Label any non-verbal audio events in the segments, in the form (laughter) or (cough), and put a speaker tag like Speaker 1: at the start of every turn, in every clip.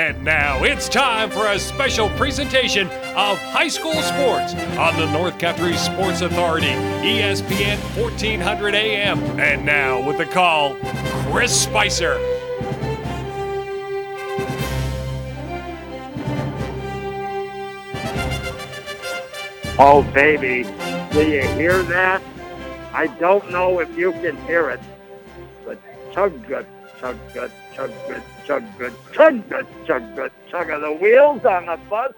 Speaker 1: And now it's time for a special presentation of high school sports on the North Country Sports Authority, E ESPN 1400 AM. And now with the call, Chris Spicer.
Speaker 2: Oh, baby. Do you hear that? I don't know if you can hear it, but chug good, chug good, chug chug chug good, chug good, chug of the wheels on the bus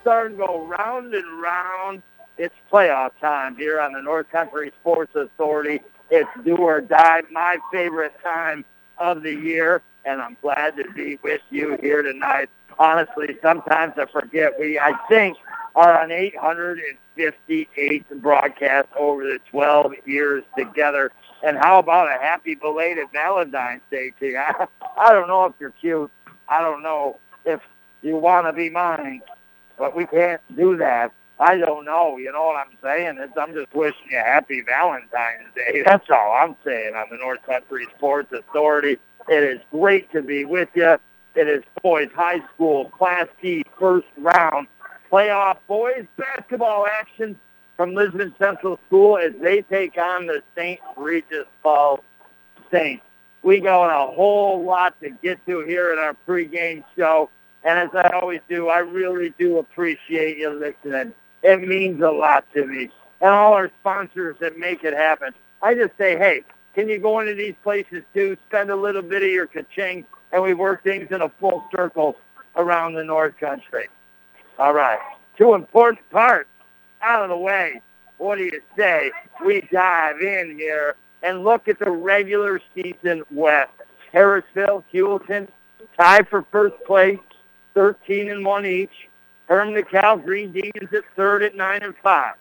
Speaker 2: starting to go round and round. It's playoff time here on the North Country Sports Authority. It's do or die, my favorite time of the year, and I'm glad to be with you here tonight. Honestly, sometimes I forget we, I think, are on 858 broadcasts over the 12 years together. And how about a happy belated Valentine's Day to you? I, (laughs) I don't know if you're cute. I don't know if you want to be mine, but we can't do that. I don't know. You know what I'm saying? It's, I'm just wishing you a happy Valentine's Day. (laughs) That's all I'm saying on the North Country Sports Authority. It is great to be with you. It is boys high school Class D first round playoff boys basketball action from Lisbon Central School as they take on the St. Regis Falls Saints. We got a whole lot to get to here in our pregame show. And as I always do, I really do appreciate you listening. It means a lot to me. And all our sponsors that make it happen. I just say, hey, can you go into these places too, spend a little bit of your ka-ching, and we work things in a full circle around the North Country. All right. Two important parts out of the way. What do you say? We dive in here and look at the regular season West. Harrisville, Heuvelton, tied for first place, 13 and 1 each. Herm Cal Green Demons at third at 9 and 5.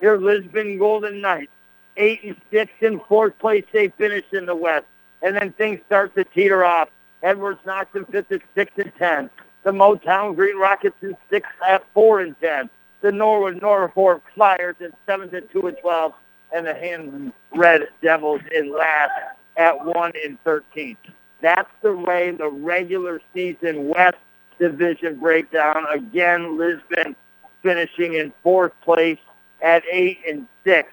Speaker 2: Here, Lisbon Golden Knights, 8 and 6 in fourth place. They finish in the West. And then things start to teeter off. Edwards Knox them fifth at 6 and 10 the Motown Green Rockets in six at four and ten. The Norwood Norfolk Flyers in seven and two and twelve, and the Hammond Red Devils in last at one and thirteen. That's the way the regular season West Division breakdown. Again, Lisbon finishing in fourth place at eight and six.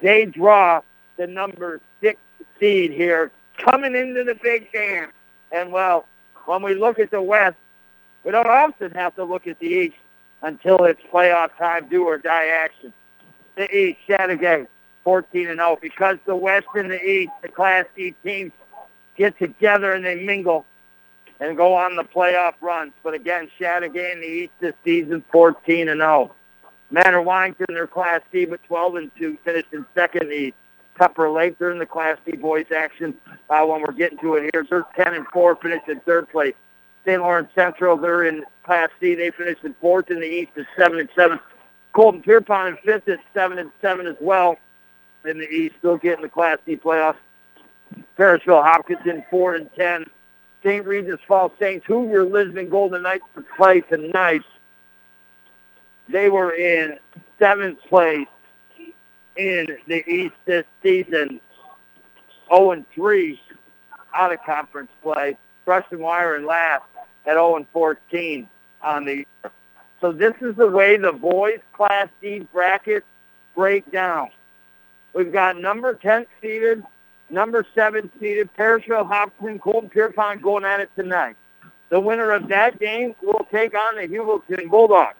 Speaker 2: They draw the number six seed here coming into the big dance. And well, when we look at the West, we don't often have to look at the East until it's playoff time, do or die action. The East, Chateaugay, 14 and 0, because the West and the East, the Class D teams, get together and they mingle and go on the playoff runs. But again, Chateaugay in the East this season, 14 and 0. Madrid Waddington, their Class D, but 12 and 2, finished in second. The Tupper Lake, they're in the Class D boys action. Uh, when we're getting to it here, they're 10 and 4, finished in third place. St. Lawrence Central, they're in Class C. They finished in fourth in the East at seven and seven. Colton Pierrepont in fifth at seven and seven as well in the East, still getting the Class D playoffs. Parishville Hopkins in four and ten. St. Regis Falls Saints, Hoover Lisbon Golden Knights for play tonight. They were in seventh place in the East this season. 0 and 3 out of conference play. Brushton Moira in last at 0 and 14 on the year. So this is the way the boys Class D brackets break down. We've got number 10 seeded, number 7 seeded, Parishville, Hopkins, Colton Pierrepont going at it tonight. The winner of that game will take on the Heuvelton Bulldogs.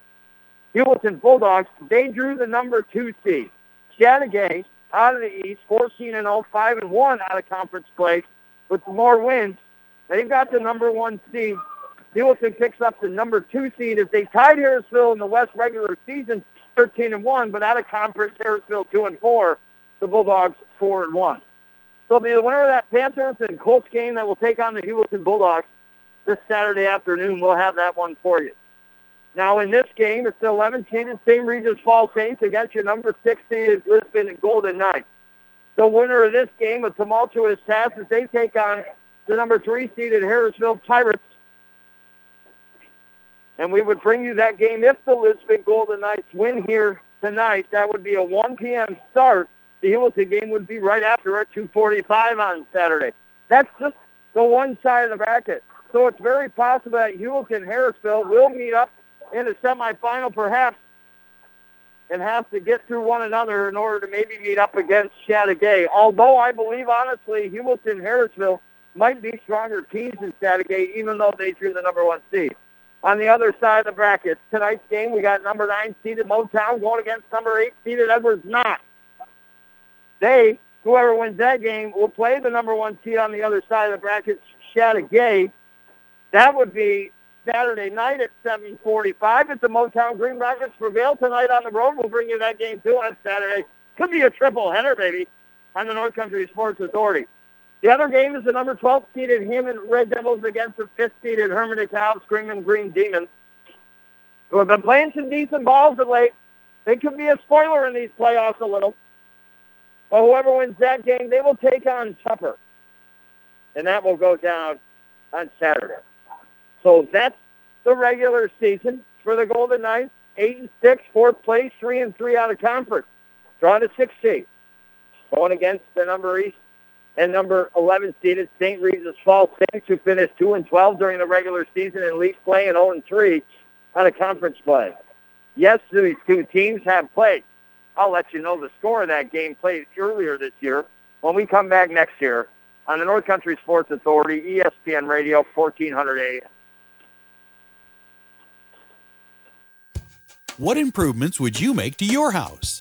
Speaker 2: Heuvelton Bulldogs, they drew the number 2 seed. Chateaugay out of the East, 14 and 0, 5 and 1 out of conference play with more wins They've got the number one seed. Heuvelton picks up the number two seed as they tied Harrisville in the West regular season, 13 and one, but out of conference, Harrisville two and four. The Bulldogs four and one. So it'll be the winner of that Panthers and Colts game that will take on the Heuvelton Bulldogs this Saturday afternoon. We'll have that one for you. Now in this game, it's the 11 seeded St. Regis Fall Saints against your number six seeded Lisbon and Golden Knights. The winner of this game, a tumultuous task, as they take on the number three seeded Harrisville Pirates. And we would bring you that game if the Lisbon Golden Knights win here tonight. That would be a 1 p.m. start. The Heuvelton game would be right after at 2:45 on Saturday. That's just the one side of the bracket. So it's very possible that Heuvelton and Harrisville will meet up in the semifinal perhaps and have to get through one another in order to maybe meet up against Chateaugay. Although I believe, honestly, Heuvelton and Harrisville might be stronger teams than Chateaugay, even though they drew the number one seed. On the other side of the bracket, tonight's game, we got number nine seeded Motown going against number eight seeded Edwards Knox. They, whoever wins that game, will play the number one seed on the other side of the bracket, Chateaugay. That would be Saturday night at 7:45 if the Motown Green Rockets prevail tonight on the road. We'll bring you that game too on Saturday. Could be a triple header, baby, on the North Country Sports Authority. The other game is the number 12 seeded Hammond Red Devils against the 5th seeded Hermon DeKalb Screaming Green Demons, who have been playing some decent balls of late. They could be a spoiler in these playoffs a little. But whoever wins that game, they will take on Tupper. And that will go down on Saturday. So that's the regular season for the Golden Knights. Eight and six, fourth place, three and three out of conference. Drawn to six seed. Going against the number East and number 11 seeded St. Regis Falls Saints, who finished 2 and 12 during the regular season in league play and 0 and 3 on a conference play. Yes, these two teams have played. I'll let you know the score of that game played earlier this year when we come back next year on the North Country Sports Authority, ESPN Radio, 1400 AM.
Speaker 3: What improvements would you make to your house?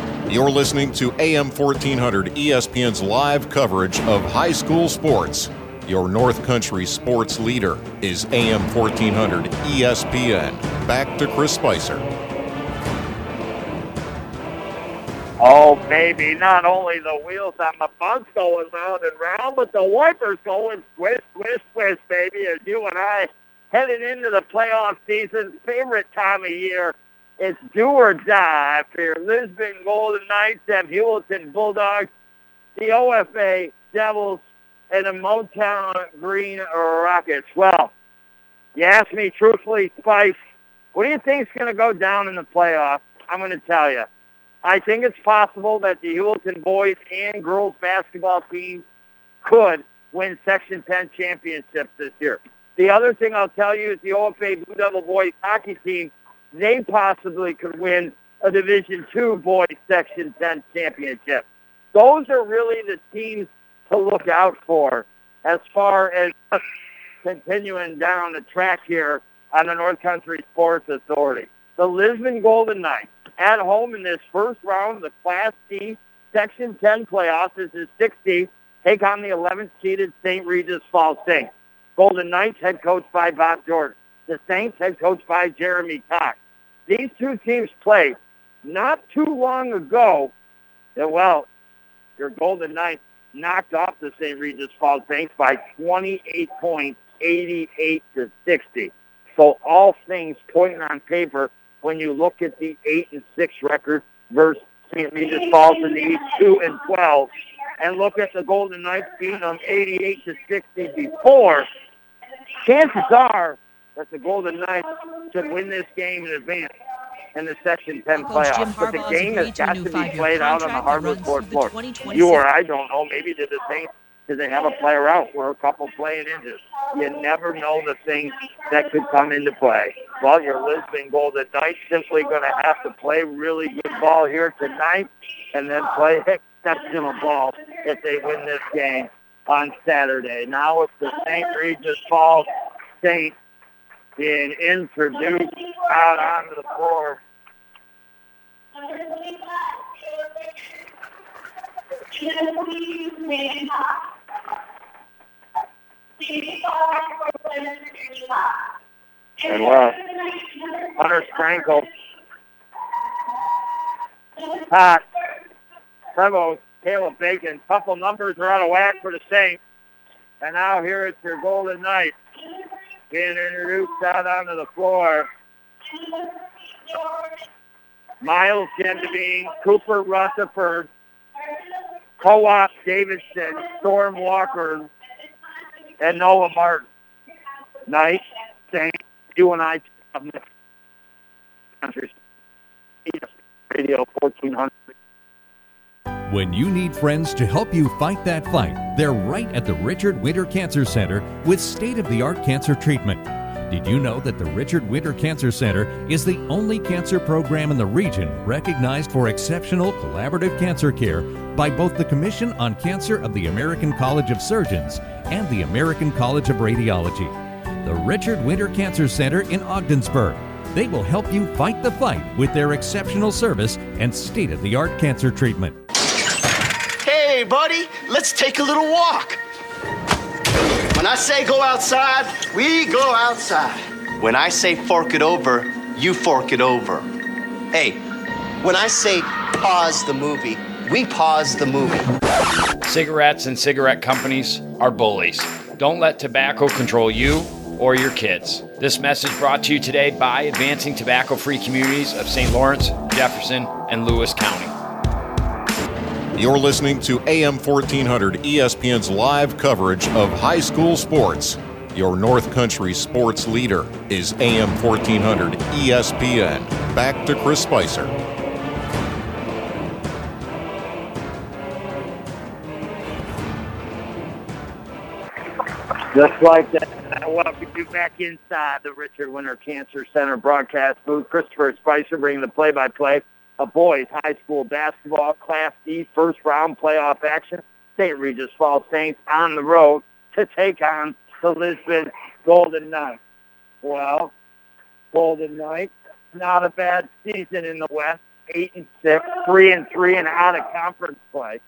Speaker 4: You're listening to AM 1400 ESPN's live coverage of high school sports. Your North Country sports leader is AM 1400 ESPN. Back to Chris Spicer.
Speaker 2: Oh, baby, not only the wheels on the bus going round and round, but the wipers going swish, swish, swish, baby, as you and I headed into the playoff season, favorite time of year. It's do or die for your Lisbon Golden Knights and Heuvelton Bulldogs, the OFA Devils, and the Motown Green Rockets. Well, you ask me truthfully, Spice, what do you think is going to go down in the playoffs? I'm going to tell you. I think it's possible that the Heuvelton boys and girls basketball teams could win Section 10 championships this year. The other thing I'll tell you is the OFA Blue Devil boys hockey team, they possibly could win a Division II boys Section 10 championship. Those are really the teams to look out for as far as continuing down the track here on the North Country Sports Authority. The Lisbon Golden Knights at home in this first round of the Class C Section 10 playoffs. This is 60. Take on the 11th seeded St. Regis Falls Saints. Golden Knights head coach by Bob Jordan. The Saints head coach by Jeremy Cox. These two teams played not too long ago. And well, your Golden Knights knocked off the St. Regis Falls Saints by 28 points, 88 to 60. So all things pointing on paper when you look at the eight and six record versus St. Regis Falls in the two and twelve, and look at the Golden Knights beating them 88 to 60 before, chances are that the Golden Knights should win this game in advance in the Section 10 playoffs. But the game has got to be played out on the hardwood court floor. You or I don't know. Maybe the Saints because they have a player out or a couple playing injured. You never know the things that could come into play. Well, your Lisbon Golden Knights simply going to have to play really good ball here tonight and then play (laughs) exceptional ball if they win this game on Saturday. Now it's the St. Regis Falls Saints being introduced out onto the floor. And well, Hunter Sprankle, Pat, Prevost, Caleb Bacon, couple numbers are out of whack for the Saints. And now here it's your Golden Knights being introduced out onto the floor. Miles Gendevine, Cooper Rutherford, Co-op Davidson, Storm Walker, and Noah Martin. Nice. Thank you and I Radio 1400.
Speaker 3: When you need friends to help you fight that fight, they're right at the Richard Winter Cancer Center with state of the art cancer treatment. Did you know that the Richard Winter Cancer Center is the only cancer program in the region recognized for exceptional collaborative cancer care by both the Commission on Cancer of the American College of Surgeons and the American College of Radiology? The Richard Winter Cancer Center in Ogdensburg. They will help you fight the fight with their exceptional service and state of the art cancer treatment.
Speaker 5: Hey, buddy, let's take a little walk. When I say go outside, we go outside. When I say fork it over, you fork it over. Hey, when I say pause the movie, we pause the movie.
Speaker 6: Cigarettes and cigarette companies are bullies. Don't let tobacco control you or your kids. This message brought to you today by Advancing Tobacco Free Communities of St. Lawrence, Jefferson, and Lewis County.
Speaker 7: You're listening to AM 1400 ESPN's live coverage of high school sports. Your North Country sports leader is AM 1400 ESPN. Back to Chris Spicer.
Speaker 2: Just like that, I welcome you back inside the Richard Winter Cancer Center broadcast booth. Christopher Spicer bringing the play-by-play of boys high school basketball Class D first round playoff action. St. Regis Falls Saints on the road to take on the Lisbon Golden Knights. Well, Golden Knights, not a bad season in the West. Eight and six, three and three, and out of conference play.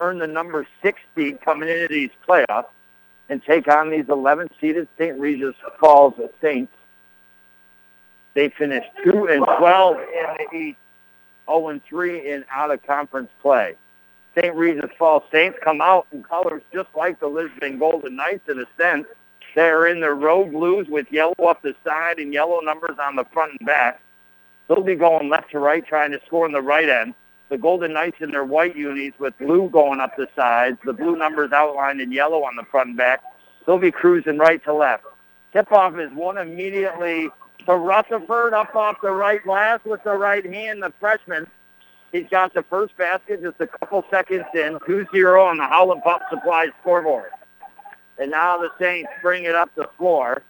Speaker 2: Earn the number six seed coming into these playoffs and take on these 11 seeded St. Regis Falls Saints. They finished 2 and 12 in the East, 0 and 3 in out of conference play. St. Regis Falls Saints come out in colors just like the Lisbon Golden Knights in a sense. They're in their road blues with yellow up the side and yellow numbers on the front and back. They'll be going left to right trying to score in the right end the Golden Knights in their white unis with blue going up the sides, the blue numbers outlined in yellow on the front and back. They'll be cruising right to left. Tip-off is one immediately to Rutherford up off the right glass with the right hand, the freshman. He's got the first basket just a couple seconds in, 2-0 on the Howland Pump Supply scoreboard. And now the Saints bring it up the floor.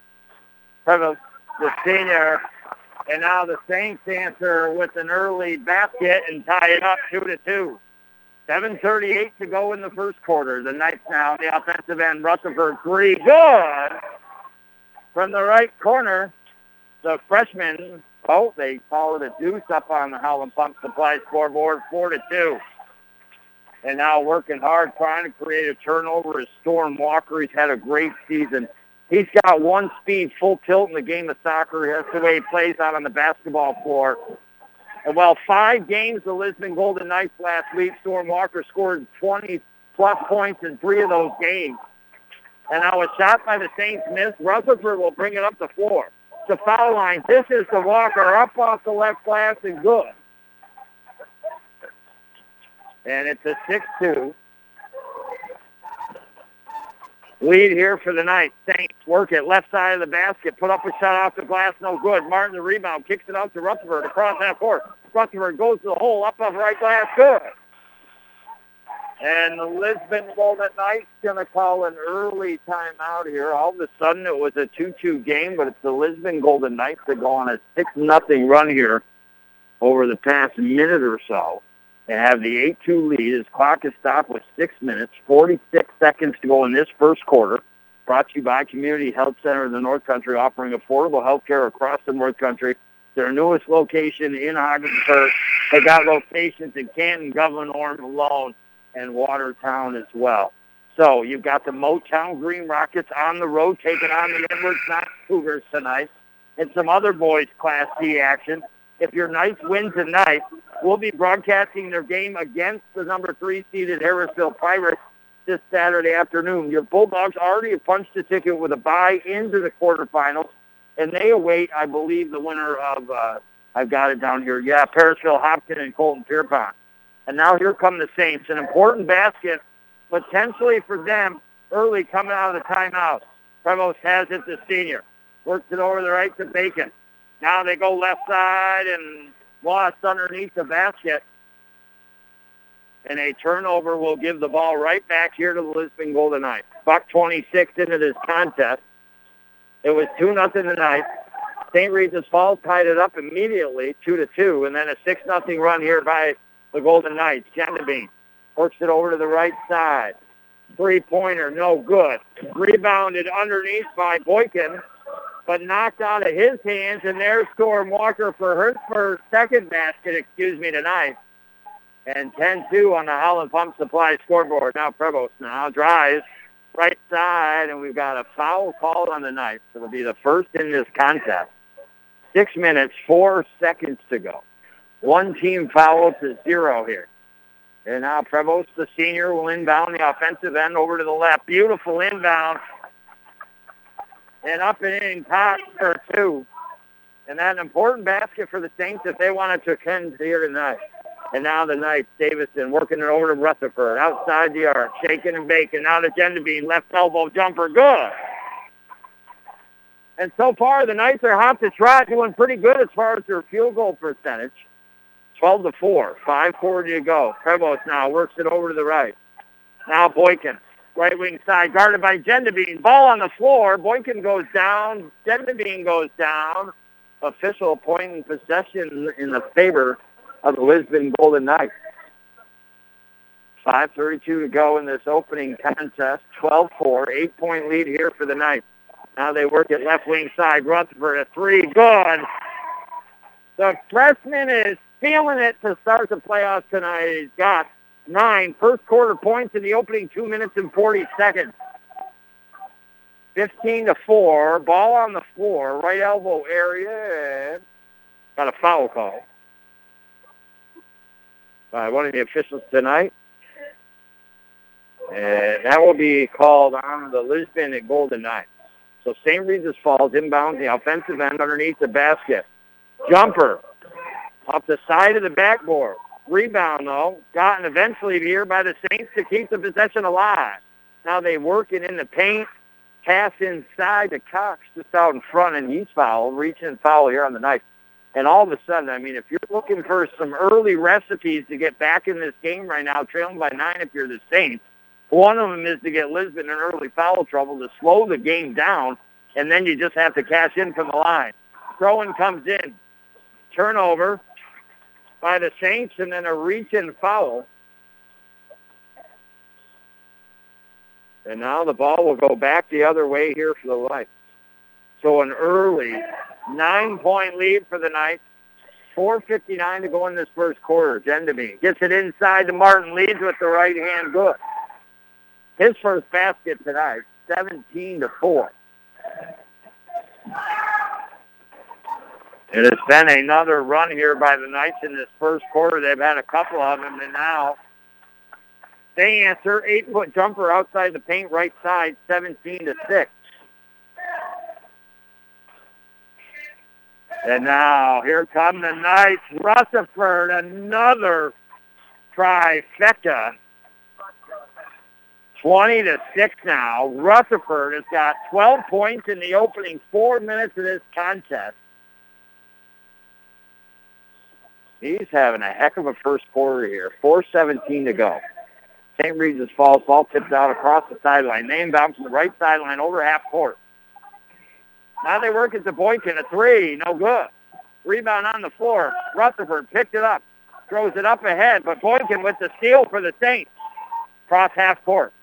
Speaker 2: Prevost, the senior, and now the Saints answer with an early basket and tie it up two to two. 7.38 to go in the first quarter. The Knights now, the offensive end, Rutherford three. Good. From the right corner, the freshmen, oh, they it a deuce up on the Howland Pump Supply scoreboard, four to two. And now working hard, trying to create a turnover is Storm Walker. He's had a great season. He's got one speed, full tilt in the game of soccer. That's the way he plays out on the basketball floor. And while five games the Lisbon Golden Knights last week, Storm Walker scored 20 plus points in three of those games. And I was shot by the Saints miss. Rutherford will bring it up the floor. The foul line. This is the Walker up off the left glass and good. And it's a 6-2 lead here for the night. Saints work it left side of the basket, put up a shot off the glass, no good. Martin the rebound, kicks it out to Rutherford across half court. Rutherford goes to the hole, up off right glass, good. And the Lisbon Golden Knights going to call an early timeout here. All of a sudden, it was a 2-2 game, but it's the Lisbon Golden Knights that go on a 6-0 run here over the past minute or so and have the 8-2 lead. His clock is stopped with six minutes, 46 seconds to go in this first quarter. Brought to you by Community Health Center in the North Country, offering affordable health care across the North Country. Their newest location in Ogdensburg. They got locations in Canton, Gouverneur, Malone, and Watertown as well. So you've got the Motown Green Rockets on the road taking on the Edwards Knox Cougars tonight and some other boys Class C action. If your Knights win tonight, we'll be broadcasting their game against the number three seeded Harrisville Pirates this Saturday afternoon. Your Bulldogs already have punched a ticket with a bye into the quarterfinals, and they await, I believe, the winner of, uh, I've got it down here, yeah, Parrisville Hopkins and Colton Pierrepont. And now here come the Saints, an important basket potentially for them early coming out of the timeout. Prevost has it, the senior. Works it over the right to Bacon. Now they go left side and lost underneath the basket. And a turnover will give the ball right back here to the Lisbon Golden Knights. Buck 26 into this contest. It was 2 nothing tonight. St. Regis Falls tied it up immediately, 2 to 2, and then a 6 nothing run here by the Golden Knights. Gendabine works it over to the right side. Three-pointer, no good. Rebounded underneath by Boykin, but knocked out of his hands, and there's Storm Walker for her first second basket, excuse me, tonight. And 10-2 on the Howland Pump Supply scoreboard. Now Prevost now drives right side, and we've got a foul called on the night. It'll be the first in this contest. Six minutes, four seconds to go. One team foul to zero here. And now Prevost, the senior, will inbound the offensive end over to the left. Beautiful inbound. And up and in top for two. And that an important basket for the Saints if they wanted to attend here tonight. And now the Knights, Davison working it over to Rutherford. Outside the arc, shaking and baking. Now to Gendabine, left elbow jumper, good. And so far, the Knights are hot to trot, doing pretty good as far as their field goal percentage. 12 to 4, 5.40 to go. Prevost now works it over to the right. Now Boykin, right wing side, guarded by Gendabine. Ball on the floor. Boykin goes down. Gendabine goes down. Official point in possession in the favor of the Lisbon Golden Knights. 5.32 to go in this opening contest. 12-4, eight-point lead here for the Knights. Now they work at left wing side. Rutherford, a three, good. The freshman is feeling it to start the playoffs tonight. He's got nine first quarter points in the opening two minutes and 40 seconds. 15 to 4. Ball on the floor, right elbow area. Got a foul call by one of the officials tonight. And that will be called on the Lisbon at Golden Knights. So St. Regis Falls inbounds the offensive end underneath the basket. Jumper off the side of the backboard. Rebound, though, gotten eventually here by the Saints to keep the possession alive. Now they work it in the paint. Pass inside to Cox just out in front, and he's foul, reaching foul here on the knife. And all of a sudden, I mean, if you're looking for some early recipes to get back in this game right now, trailing by nine if you're the Saints, one of them is to get Lisbon in early foul trouble to slow the game down, and then you just have to cash in from the line. Throw-in comes in. Turnover by the Saints, and then a reach-in foul. And now the ball will go back the other way here for the Lights. So an early nine-point lead for the Knights. 4.59 to go in this first quarter. Gendabine gets it inside to Martin, leads with the right hand good. His first basket tonight, 17 to 4. It has been another run here by the Knights in this first quarter. They've had a couple of them, and now they answer. Eight-foot jumper outside the paint right side, 17 to 6. And now here come the Knights. Rutherford, another trifecta. 20 to 6 now. Rutherford has got 12 points in the opening four minutes of this contest. He's having a heck of a first quarter here. 4.17 to go. St. Regis Falls ball tipped out across the sideline. Name bounce to the right sideline over half court. Now they work at the Boykin, a three, no good. Rebound on the floor. Rutherford picked it up, throws it up ahead, but Boykin with the steal for the Saints. Cross half court.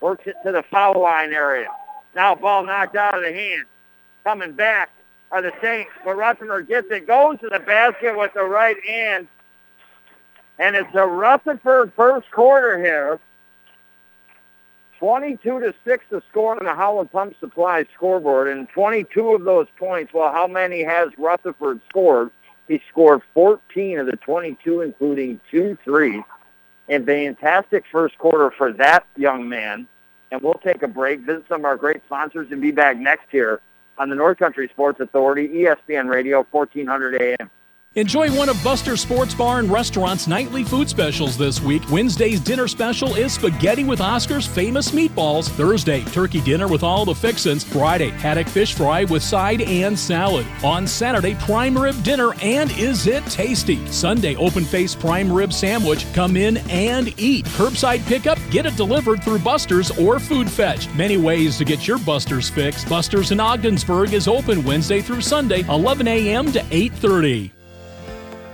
Speaker 2: Works it to the foul line area. Now ball knocked out of the hand. Coming back are the Saints, but Rutherford gets it, goes to the basket with the right hand. And it's a Rutherford first quarter here. 22 to 6 to score on the Howland Pump Supply scoreboard, and 22 of those points, well, how many has Rutherford scored? He scored 14 of the 22, including two threes. And fantastic first quarter for that young man. And we'll take a break, visit some of our great sponsors, and be back next year on the North Country Sports Authority, ESPN Radio, 1400 AM.
Speaker 8: Enjoy one of Buster Sports Bar and Restaurant's nightly food specials this week. Wednesday's dinner special is spaghetti with Oscar's famous meatballs. Thursday, turkey dinner with all the fixins. Friday, haddock fish fry with side and salad. On Saturday, prime rib dinner and is it tasty? Sunday, open face prime rib sandwich. Come in and eat. Curbside pickup, get it delivered through Buster's or Food Fetch. Many ways to get your Buster's fix. Buster's in Ogdensburg is open Wednesday through Sunday, 11 a.m. to 8:30.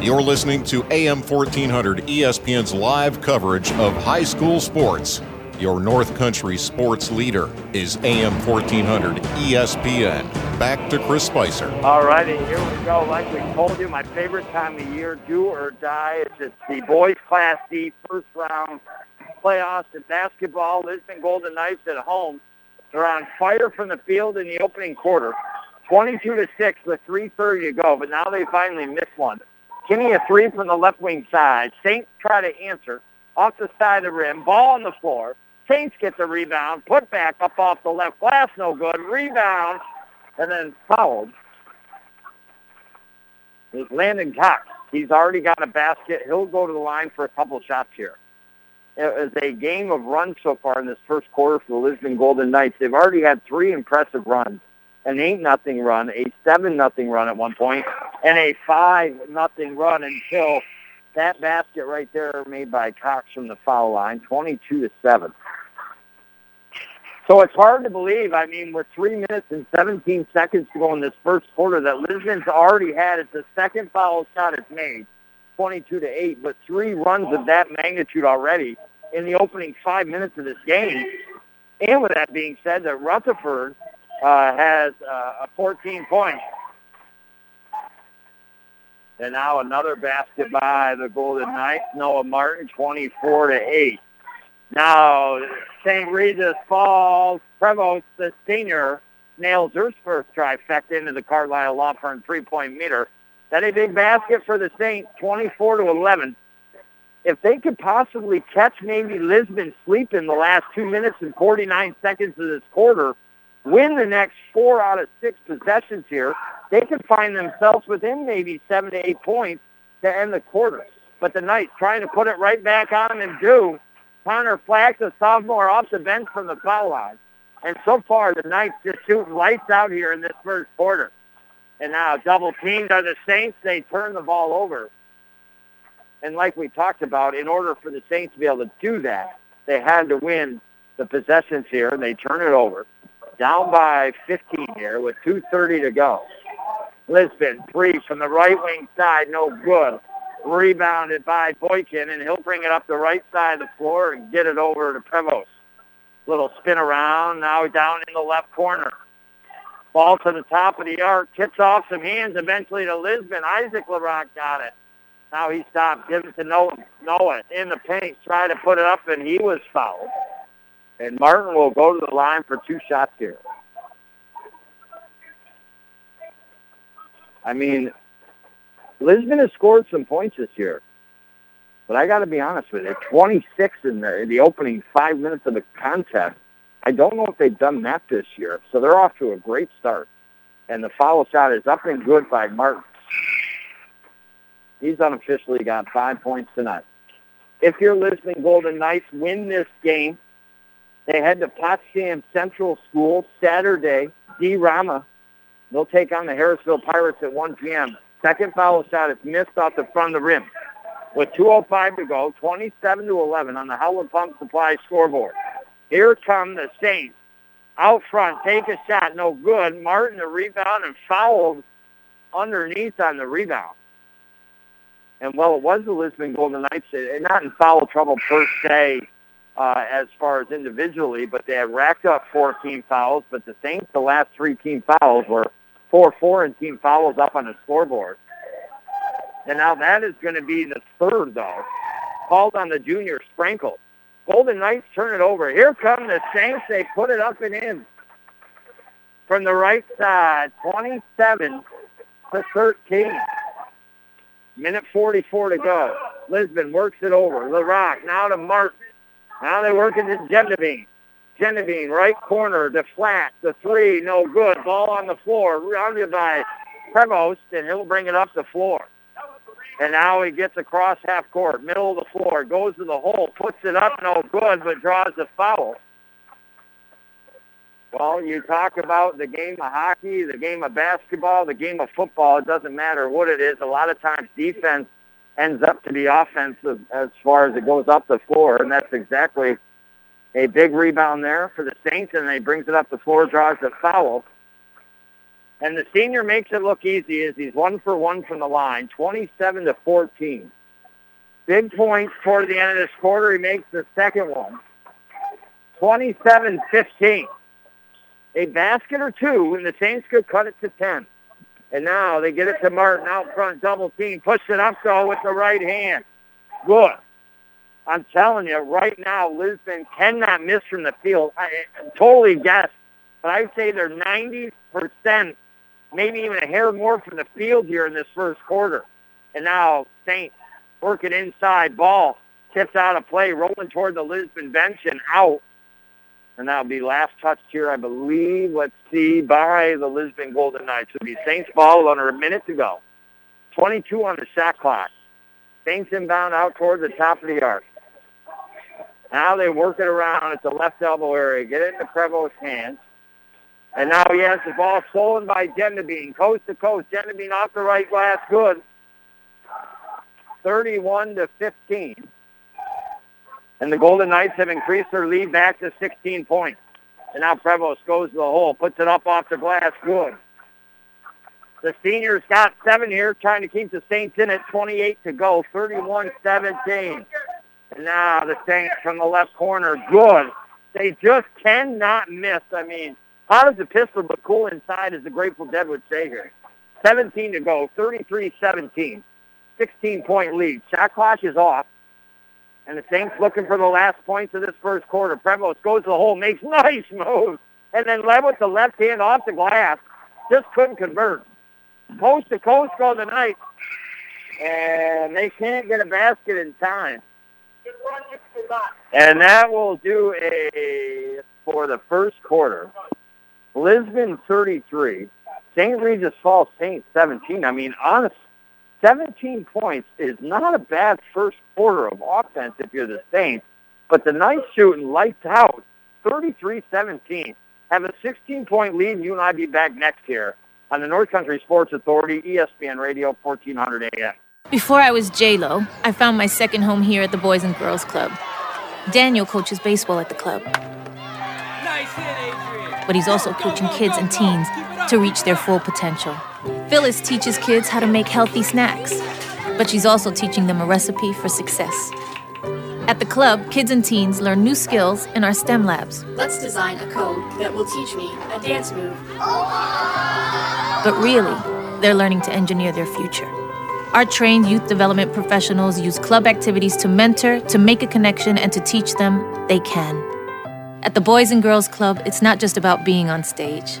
Speaker 7: You're listening to AM 1400 ESPN's live coverage of high school sports. Your North Country sports leader is AM 1400 ESPN. Back to Chris Spicer.
Speaker 2: All righty, here we go. Like we told you, my favorite time of year, do or die. It's just the boys Class D first round playoffs in basketball. Lisbon Golden Knights at home. They're on fire from the field in the opening quarter. 22 to 6 with 3.30 to go, but now they finally missed one. Kinney a three from the left wing side. Saints try to answer off the side of the rim. Ball on the floor. Saints get the rebound. Put back up off the left glass. No good. Rebound. And then fouled. Is Landon Cox. He's already got a basket. He'll go to the line for a couple shots here. It was a game of runs so far in this first quarter for the Lisbon Golden Knights. They've already had three impressive runs an eight nothing run, a seven nothing run at one point, and a five nothing run until that basket right there made by Cox from the foul line, 22 to seven. So it's hard to believe. I mean, with three minutes and 17 seconds to go in this first quarter, that Lisbon's already had it's the second foul shot it's made, 22 to eight, but three runs of that magnitude already in the opening five minutes of this game. And with that being said, that Rutherford uh, has uh, 14 points. And now another basket by the Golden Knights. Noah Martin, 24 to 8. Now St. Regis Falls Prevost, the senior, nails her first trifecta into the Carlisle Law Firm three-point meter. That a big basket for the Saints, 24 to 11. If they could possibly catch maybe Lisbon sleep in the last two minutes and 49 seconds of this quarter, win the next four out of six possessions here, they could find themselves within maybe seven to eight points to end the quarter. But the Knights trying to put it right back on and do. Connor Flax, a sophomore, off the bench from the foul line. And so far, the Knights just shooting lights out here in this first quarter. And now double teamed are the Saints. They turn the ball over. And like we talked about, in order for the Saints to be able to do that, they had to win the possessions here, and they turn it over down by 15 here with 2.30 to go. Lisbon, three from the right wing side, no good. Rebounded by Boykin, and he'll bring it up the right side of the floor and get it over to Prevost. Little spin around, now down in the left corner. Ball to the top of the arc, kicks off some hands eventually to Lisbon. Isaac LaRock got it. Now he stopped, gives it to Noah, Noah in the paint, tried to put it up, and he was fouled. And Martin will go to the line for two shots here. I mean, Lisbon has scored some points this year. But I got to be honest with you, 26 in the, in the opening five minutes of the contest. I don't know if they've done that this year. So they're off to a great start. And the foul shot is up and good by Martin. He's unofficially got five points tonight. If you're Lisbon Golden Knights, win this game They head to Potsdam Central School Saturday. D. Rama. They'll take on the Harrisville Pirates at 1 p.m. Second foul shot is missed off the front of the rim. With 2.05 to go, 27 to 11 on the Howland Pump Supply scoreboard. Here come the Saints. Out front, take a shot, no good. Martin the rebound and fouled underneath on the rebound. And well, it was the Lisbon Golden Knights, and not in foul trouble per se uh, as far as individually, but they had racked up four team fouls. But the Saints, the last three team fouls were 4-4 and team fouls up on the scoreboard. And now that is going to be the third, though, called on the junior Sprinkle. Golden Knights turn it over. Here come the Saints. They put it up and in from the right side, 27 to 13. Minute 44 to go. Lisbon works it over. LaRock now to Martin. Now they work into Genevieve. Genevieve, right corner, the flat, the three, no good. Ball on the floor, rounded by Prevost, and he'll bring it up the floor. And now he gets across half court, middle of the floor, goes to the hole, puts it up, no good, but draws the foul. Well, you talk about the game of hockey, the game of basketball, the game of football. It doesn't matter what it is. A lot of times defense ends up to be offensive as far as it goes up the floor, and that's exactly a big rebound there for the Saints, and he brings it up the floor, draws the foul. And the senior makes it look easy as he's one for one from the line, 27 to 14. Big points toward the end of this quarter. He makes the second one, 27-15 a basket or two, and the Saints could cut it to 10. And now they get it to Martin out front, double team, push it up though with the right hand. Good. I'm telling you, right now, Lisbon cannot miss from the field. I, I totally guess, but I'd say they're 90%, maybe even a hair more from the field here in this first quarter. And now Saints working inside, ball tips out of play, rolling toward the Lisbon bench and out and that'll be last touched here, I believe, let's see, by the Lisbon Golden Knights. It'll be Saints ball under a minute to go. 22 on the shot clock. Saints inbound out toward the top of the arc. Now they work it around at the left elbow area. Get it into Prevost's hands. And now he has the ball stolen by Gendabine, coast to coast. Gendabine off the right glass, good. 31 to 15. And the Golden Knights have increased their lead back to 16 points. And now Prevost goes to the hole, puts it up off the glass, good. The seniors got seven here, trying to keep the Saints in at 28 to go, 31-17. And now the Saints from the left corner, good. They just cannot miss. I mean, how does the pistol but cool inside, as the Grateful Dead would say here? 17 to go, 33-17. 16-point lead. Shot clock is off. And the Saints looking for the last points of this first quarter. Prevost goes to the hole, makes (laughs) nice moves, and then led with the left hand off the glass. Just couldn't convert. Coast to coast the Knights, and they can't get a basket in time. And that will do a for the first quarter. Lisbon 33, St. Regis Falls Saints 17. I mean, honestly, 17 points is not a bad first quarter of offense if you're the Saints, but the Knights shooting lights out, 33-17. Have a 16-point lead, and you and I be back next year on the North Country Sports Authority, ESPN Radio, 1400 AM.
Speaker 9: Before I was J-Lo, I found my second home here at the Boys and Girls Club. Daniel coaches baseball at the club. Nice hit, but he's also coaching kids and teens to reach their full potential. Phyllis teaches kids how to make healthy snacks, but she's also teaching them a recipe for success. At the club, kids and teens learn new skills in our STEM labs.
Speaker 10: Let's design a code that will teach me a dance move.
Speaker 9: But really, they're learning to engineer their future. Our trained youth development professionals use club activities to mentor, to make a connection, and to teach them they can. At the Boys and Girls Club, it's not just about being on stage.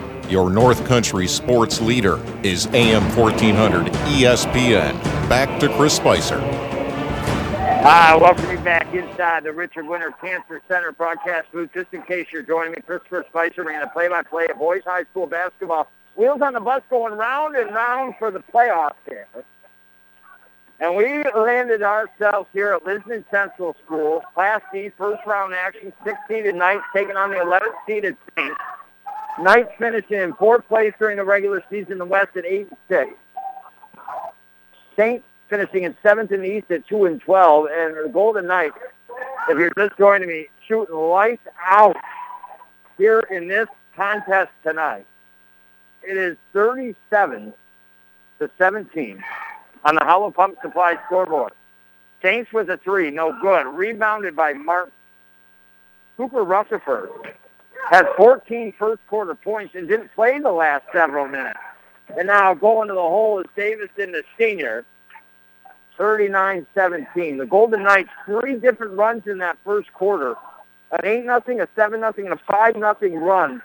Speaker 7: Your North Country sports leader is AM 1400 ESPN. Back to Chris Spicer.
Speaker 2: Hi, welcome you back inside the Richard Winter Cancer Center broadcast booth. Just in case you're joining me, Christopher Spicer, man, a play-by-play of boys high school basketball. Wheels on the bus going round and round for the playoffs here. And we landed ourselves here at Lisbon Central School, Class D, first round action, 16 to Knights, taking on the 11th seeded Saints. Knights finishing in fourth place during the regular season in the West at 8 and 6. Saints finishing in seventh in the East at 2 and 12. And the Golden Knights, if you're just joining me, shooting lights out here in this contest tonight. It is 37 to 17 on the Howland Pump Supply scoreboard. Saints with a three, no good. Rebounded by Mark Cooper Rutherford. Has 14 first quarter points and didn't play the last several minutes. And now going to the hole is Davison, the senior. 39-17. The Golden Knights, three different runs in that first quarter. An 8 nothing, a 7 nothing, and a 5 nothing run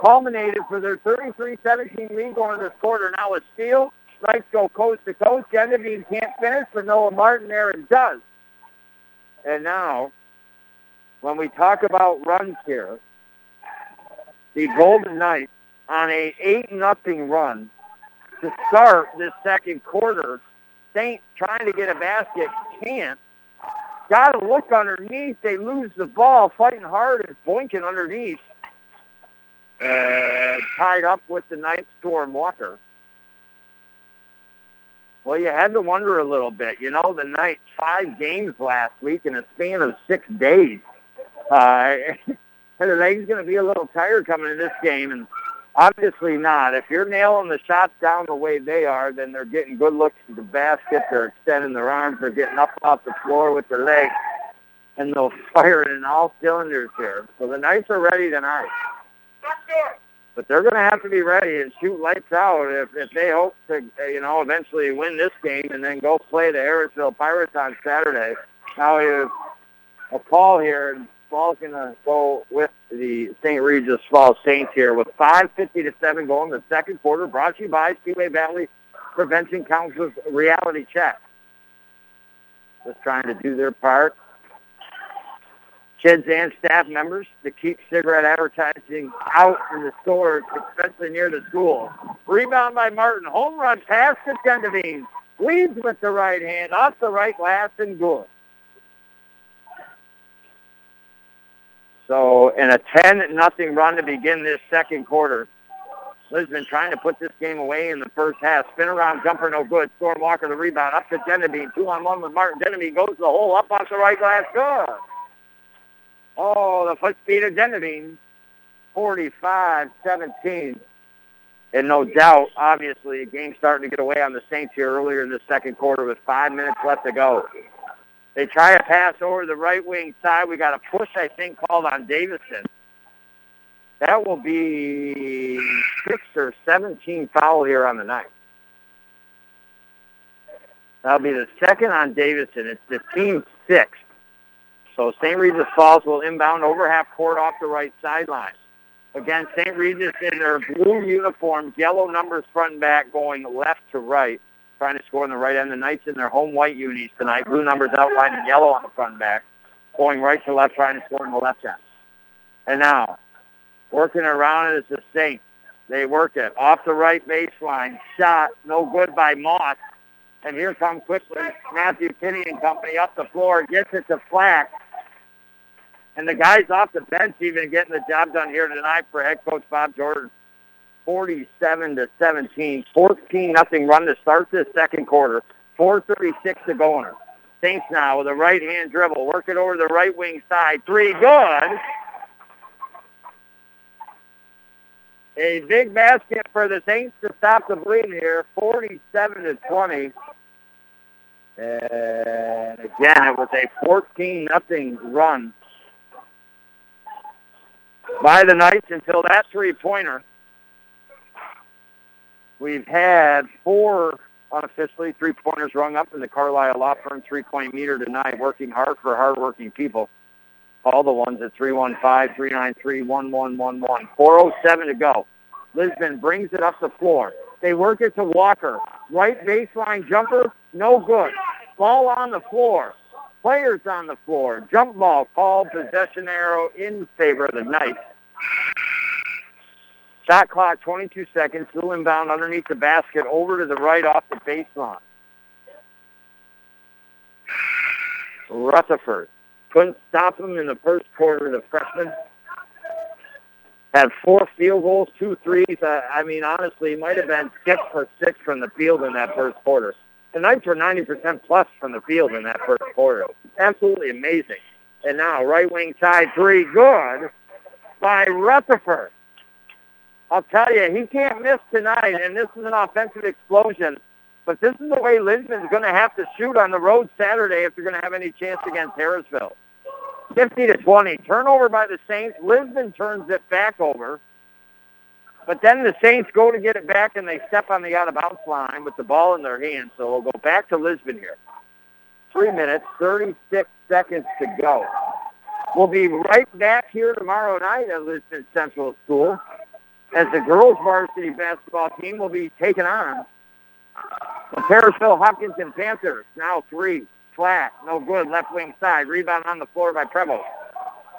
Speaker 2: culminated for their 33-17 lead going into this quarter. Now a steal, Knights go coast to coast. Genevieve can't finish, but Noah Martin there and does. And now, when we talk about runs here, the Golden Knights on a 8 nothing run to start this second quarter. Saint trying to get a basket, can't. Got to look underneath. They lose the ball, fighting hard and boinking underneath. Tied up with the Knights Storm Walker. Well, you had to wonder a little bit. You know, the Knights five games last week in a span of six days. Uh, (laughs) the Knights going to be a little tired coming in this game, and obviously not. If you're nailing the shots down the way they are, then they're getting good looks at the basket. They're extending their arms. They're getting up off the floor with their legs, and they'll (laughs) fire it in all cylinders here. So the Knights are ready tonight. But they're going to have to be ready and shoot lights out if, if they hope to, you know, eventually win this game and then go play the Harrisville Pirates on Saturday. Now a call here, and Ball's going to go with the St. Regis Falls Saints here with 5.50 to 7 going in the second quarter. Brought to you by Seaway Valley Prevention Council's Reality Check. Just trying to do their part kids and staff members to keep cigarette advertising out in the stores, especially near the school. Rebound by Martin. Home run pass to Genevieve. Leads with the right hand, off the right glass, and good. So in a 10 nothing run to begin this second quarter, Lisbon trying to put this game away in the first half. Spin around jumper, no good. Storm Walker the rebound. Up to Genevieve. Two on one with Martin. Genevieve goes the hole. Up off the right glass. Good. Oh, the foot speed of Genevieve. 45-17. And no doubt, obviously, a game starting to get away on the Saints here earlier in the second quarter with five minutes left to go. They try a pass over the right wing side. We got a push, I think, called on Davison. That will be six or 17 foul here on the night. That'll be the second on Davison. It's the team sixth. So St. Regis Falls will inbound over half court off the right sideline. Again, St. Regis in their blue uniforms, yellow numbers front and back, going left to right, trying to score on the right end. The Knights in their home white unis tonight, blue numbers outlined in yellow on the front back, going right to left, trying to score on the left end. And now, working around it is the Saints. They work it off the right baseline. Shot, no good by Moss. And here come quickly Matthew Kinney and company up the floor, gets it to Flack. And the guys off the bench even getting the job done here tonight for head coach Bob Jordan. 47 to 17, 14 nothing run to start this second quarter. 4:36 to go in her. Saints now with a right hand dribble, working over the right wing side. Three good. A big basket for the Saints to stop the bleeding here, 47 to 20. And again, it was a 14 nothing run by the Knights until that three-pointer. We've had four unofficially three-pointers rung up in the Carlisle Law Firm three-point meter tonight, working hard for hard-working people. All the ones at 315-393-1111. 4.07 to go. Lisbon brings it up the floor. They work it to Walker. Right baseline jumper, no good. Ball on the floor. Players on the floor. Jump ball called. Possession arrow in favor of the Knights. Shot clock 22 seconds. Still inbound underneath the basket over to the right off the baseline. Rutherford couldn't stop him in the first quarter. The freshman had four field goals, two threes. Uh, I mean, honestly, might have been six for six from the field in that first quarter. The Knights were 90% plus from the field in that first quarter. Absolutely amazing. And now right wing side three, good by Rutherford. I'll tell you, he can't miss tonight, and this is an offensive explosion. But this is the way Lisbon's going to have to shoot on the road Saturday if they're going to have any chance against Harrisville. 50 to 20. Turnover by the Saints. Lisbon turns it back over. But then the Saints go to get it back and they step on the out of bounds line with the ball in their hands. So we'll go back to Lisbon here. Three minutes, 36 seconds to go. We'll be right back here tomorrow night at Lisbon Central School as the girls varsity basketball team will be taking on uh, the Parishville Hopkinton Panthers. Now three flat, no good, left wing side. Rebound on the floor by Preble.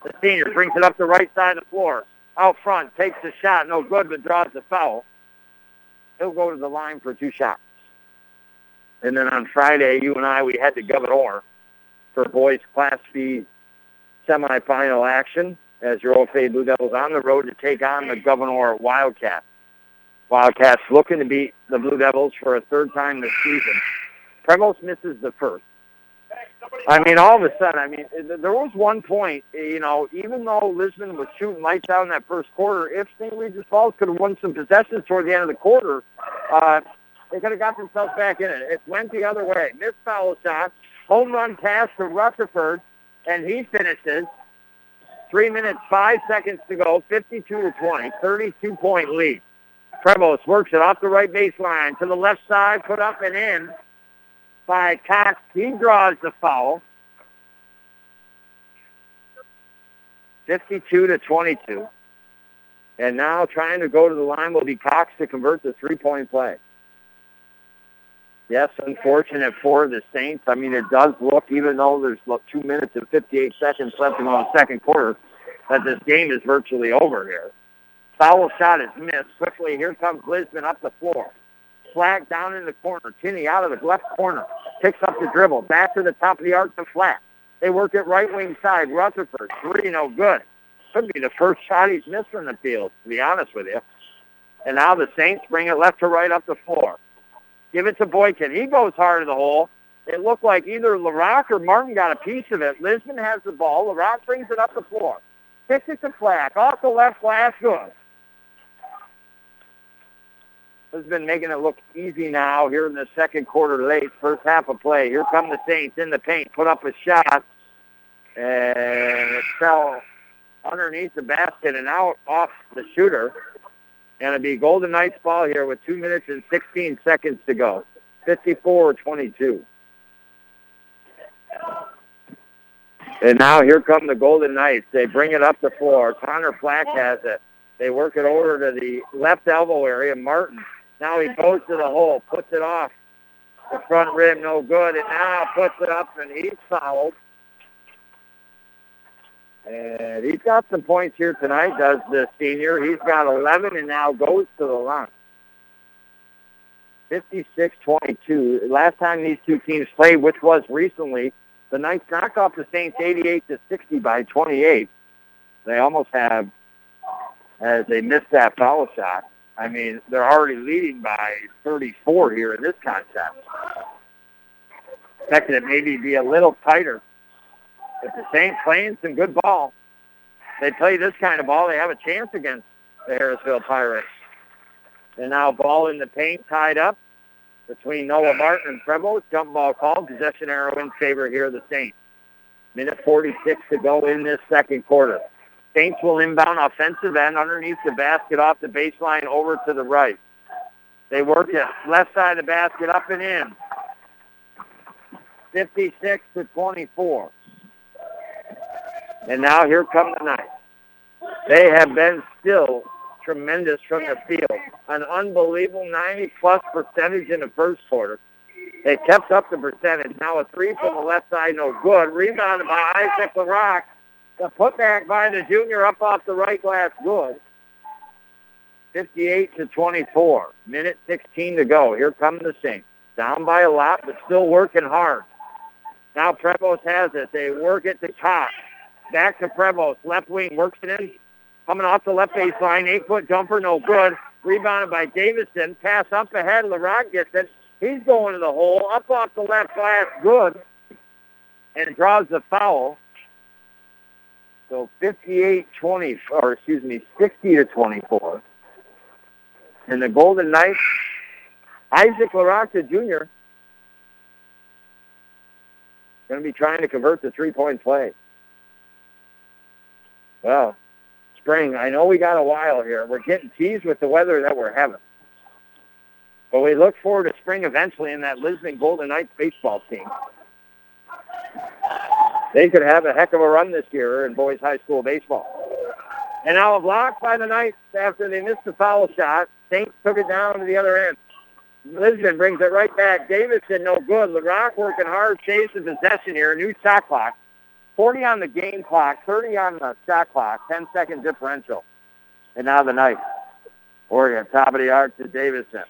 Speaker 2: The senior brings it up the right side of the floor. Out front, takes the shot, no good, but draws the foul. He'll go to the line for two shots. And then on Friday, you and I, we head to Gouverneur for boys Class B semifinal action as your Old OFA Blue Devils on the road to take on the Gouverneur Wildcats. Wildcats looking to beat the Blue Devils for a third time this season. Prevost misses the first. I mean, all of a sudden, I mean, there was one point, you know, even though Lisbon was shooting lights out in that first quarter, if St. Regis Falls could have won some possessions toward the end of the quarter, uh, they could have got themselves back in it. It went the other way. Missed foul shot, home run pass to Rutherford, and he finishes. Three minutes, five seconds to go, 52 to 20, 32-point lead. Prevost works it off the right baseline to the left side, put up and in by Cox. He draws the foul. 52 to 22. And now trying to go to the line will be Cox to convert the three-point play. Yes, unfortunate for the Saints. I mean, it does look, even though there's two minutes and 58 seconds left in the second quarter, that this game is virtually over here. Foul shot is missed. Quickly, here comes Lisbon up the floor. Flack down in the corner. Kinney out of the left corner. Picks up the dribble. Back to the top of the arc to flat. They work it right wing side. Rutherford. Three, no good. Could be the first shot he's missed from the field, to be honest with you. And now the Saints bring it left to right up the floor. Give it to Boykin. He goes hard to the hole. It looked like either LaRock or Martin got a piece of it. Lisbon has the ball. LaRock brings it up the floor. Kicks it to Flack. Off the left glass. Good been making it look easy now here in the second quarter late, first half of play. Here come the Saints in the paint, put up a shot, and it fell underneath the basket and out off the shooter. And it'll be Golden Knights ball here with 2 minutes and 16 seconds to go. 54-22. And now here come the Golden Knights. They bring it up the floor. Connor Flack has it. They work it over to the left elbow area. Martin now he goes to the hole, puts it off. The front rim, no good, and now puts it up, and he's fouled. And he's got some points here tonight, does the senior. He's got 11 and now goes to the line. 56-22. Last time these two teams played, which was recently, the Knights knocked off the Saints 88 to 60 by 28. They almost have, as they missed that foul shot. I mean, they're already leading by 34 here in this contest. Expecting it maybe be a little tighter. If the Saints playing some good ball, they play this kind of ball, they have a chance against the Harrisville Pirates. And now ball in the paint tied up between Noah Martin and Prevost. Jump ball called. Possession arrow in favor here of the Saints. Minute 46 to go in this second quarter. Saints will inbound offensive end underneath the basket off the baseline over to the right. They work it left side of the basket up and in. 56 to 24. And now here come the Knights. They have been still tremendous from the field. An unbelievable 90 plus percentage in the first quarter. They kept up the percentage. Now a three from the left side, no good. Rebounded by Isaac LaRock. The putback by the junior up off the right glass, good. 58 to 24. Minute 16 to go. Here come the Saints. Down by a lot, but still working hard. Now Prevost has it. They work it to Cox. Back to Prevost. Left wing works it in. Coming off the left baseline. Eight-foot jumper, no good. Rebounded by Davison. Pass up ahead. LaRock gets it. He's going to the hole. Up off the left glass, good. And draws the foul. So 58-20, or excuse me, 60 to 24. And the Golden Knights, Isaac LaRocca Jr., going to be trying to convert the three-point play. Well, spring, I know we got a while here. We're getting teased with the weather that we're having. But we look forward to spring eventually in that Lisbon Golden Knights baseball team. They could have a heck of a run this year in boys high school baseball. And now a block by the Knights after they missed the foul shot. Saints took it down to the other end. Lisbon brings it right back. Davidson, no good. LaRock working hard, the possession here. New shot clock. 40 on the game clock, 30 on the shot clock, 10-second differential. And now the Knights. Oregon, top of the arc to Davidson.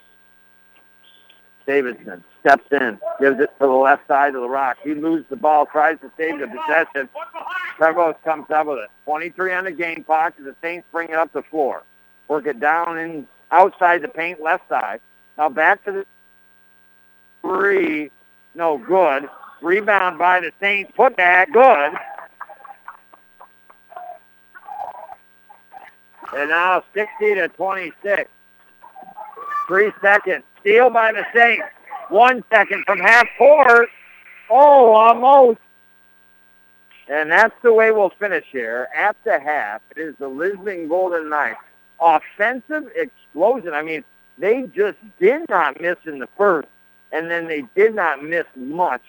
Speaker 2: Davidson steps in, gives it to the left side of the rock. He moves the ball, tries to save the possession. Prevost comes up with it. 23 on the game clock. The Saints bring it up the floor. Work it down and outside the paint, left side. Now back to the three. No good. Rebound by the Saints. Put back. Good. And now 60 to 26. Three seconds. Steal by the Saints. One second from half court. Oh, almost. And that's the way we'll finish here. At the half, it is the Lisbon Golden Knights. Offensive explosion. I mean, they just did not miss in the first, and then they did not miss much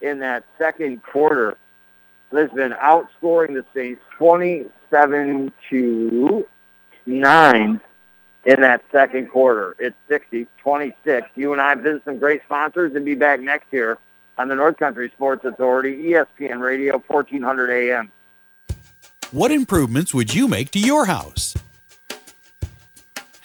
Speaker 2: in that second quarter. Lisbon outscoring the Saints 27 to 9 in that second quarter. It's 60, 26. You and I visit some great sponsors and be back next year on the North Country Sports Authority, ESPN Radio, 1400 AM.
Speaker 11: What improvements would you make to your house?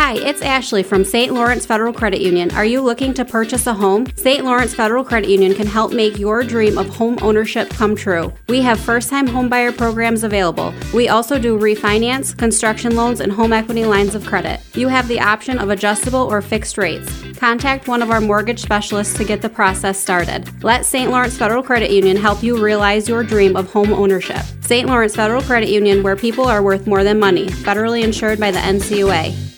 Speaker 12: Hi, it's Ashley from St. Lawrence Federal Credit Union. Are you looking to purchase a home? St. Lawrence Federal Credit Union can help make your dream of home ownership come true. We have first time homebuyer programs available. We also do refinance, construction loans, and home equity lines of credit. You have the option of adjustable or fixed rates. Contact one of our mortgage specialists to get the process started. Let St. Lawrence Federal Credit Union help you realize your dream of home ownership. St. Lawrence Federal Credit Union, where people are worth more than money, federally insured by the NCUA.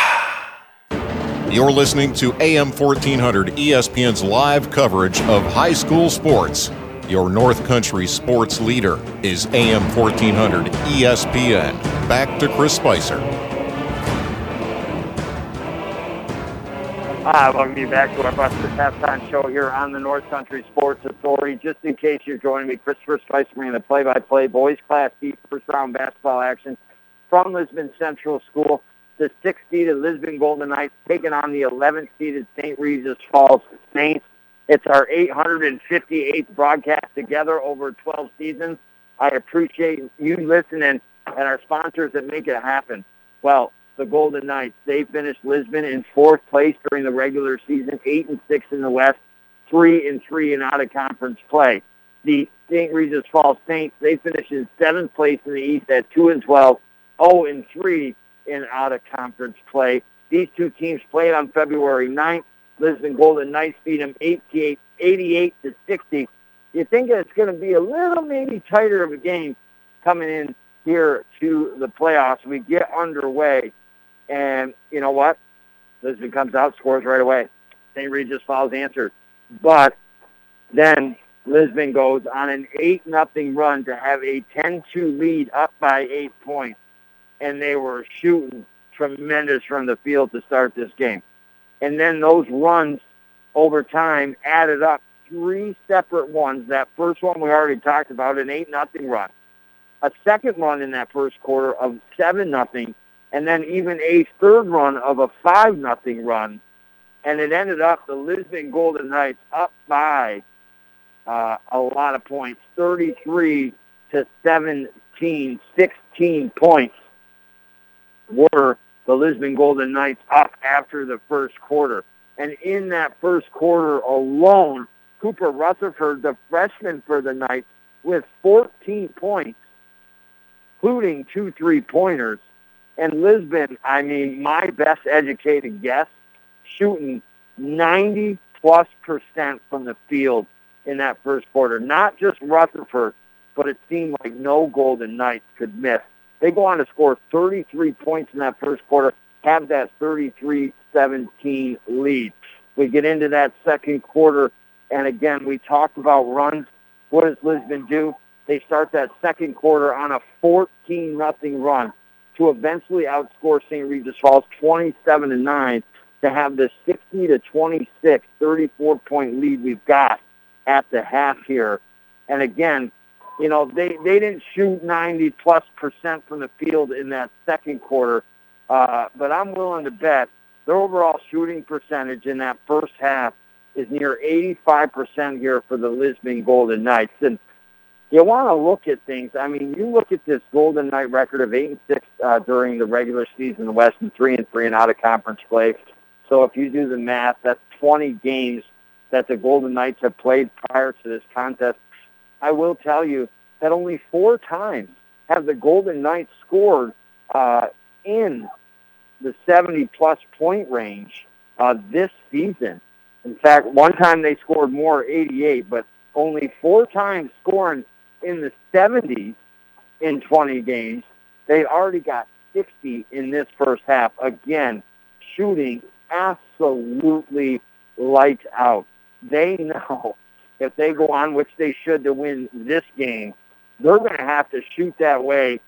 Speaker 7: You're listening to AM 1400 ESPN's live coverage of high school sports. Your North Country sports leader is AM 1400 ESPN. Back to Chris Spicer.
Speaker 2: Hi, welcome you back to our Busters Halftime Show here on the North Country Sports Authority. Just in case you're joining me, Christopher Spicer in the play-by-play boys Class D first round basketball action from Lisbon Central School. The sixth seeded Lisbon Golden Knights taking on the 11th seeded St. Regis Falls Saints. It's our 858th broadcast together over 12 seasons. I appreciate you listening and our sponsors that make it happen. Well, the Golden Knights. They finished Lisbon in fourth place during the regular season, eight and six in the West, three and three in out of conference play. The St. Regis Falls Saints, they finished in seventh place in the East at two and twelve, oh and three in out of conference play. These two teams played on February 9th. Lisbon Golden Knights beat them 88, 88 to 60. You think it's going to be a little maybe tighter of a game coming in here to the playoffs. We get underway and you know what? Lisbon comes out, scores right away. St. Regis Falls answers. But then Lisbon goes on an 8 nothing run to have a 10-2 lead up by 8 points. And they were shooting tremendous from the field to start this game. And then those runs over time added up three separate ones. That first one we already talked about, an 8 nothing run. A second run in that first quarter of 7 nothing and then even a third run of a five nothing run, and it ended up the Lisbon Golden Knights up by uh, a lot of points, 33 to 17, 16 points were the Lisbon Golden Knights up after the first quarter. And in that first quarter alone, Cooper Rutherford, the freshman for the Knights, with 14 points, including two three-pointers, and Lisbon, I mean, my best educated guess, shooting 90 plus percent from the field in that first quarter. Not just Rutherford, but it seemed like no Golden Knights could miss. They go on to score 33 points in that first quarter, have that 33-17 lead. We get into that second quarter, and again, we talked about runs. What does Lisbon do? They start that second quarter on a 14 nothing run to eventually outscore St. Regis Falls 27 to 9 to have the 60 to 26 34 point lead we've got at the half here. And again, you know, they, they didn't shoot 90 plus percent from the field in that second quarter, uh, but I'm willing to bet their overall shooting percentage in that first half is near 85% here for the Lisbon Golden Knights. And you want to look at things. I mean, you look at this Golden Knight record of eight and six uh, during the regular season the West, and three and three and out of conference play. So if you do the math, that's 20 games that the Golden Knights have played prior to this contest. I will tell you that only four times have the Golden Knights scored uh, in the 70 plus point range uh, this season. In fact, one time they scored more, 88, but only four times scoring in the 70s in 20 games. They already got 60 in this first half. Again, shooting absolutely lights out. They (laughs) know if they go on, which they should, to win this game, they're going to have to shoot that way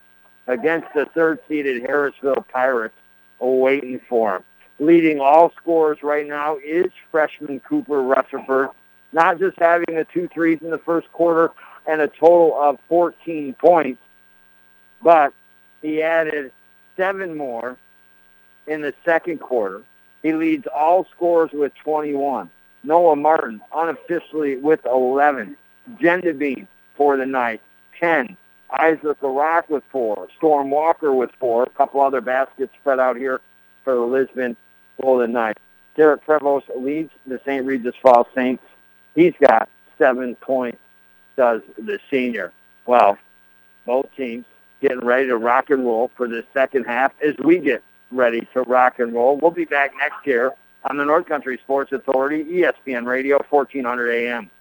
Speaker 2: against the third-seeded Harrisville Pirates waiting for them. Leading all scorers right now is freshman Cooper Rutherford, not just having the two threes in the first quarter, and a total of 14 points, but he added seven more in the second quarter. He leads all scorers with 21. Noah Martin unofficially with 11. Gendabine for the night, 10. Isaac LaRock with four. Storm Walker with four. A couple other baskets spread out here for the Lisbon Golden Knights. Derek Prevost leads the St. Regis Falls Saints. He's got seven points does the senior. Well, both teams getting ready to rock and roll for the second half as we get ready to rock and roll. We'll be back next year on the North Country Sports Authority, ESPN Radio, 1400 AM.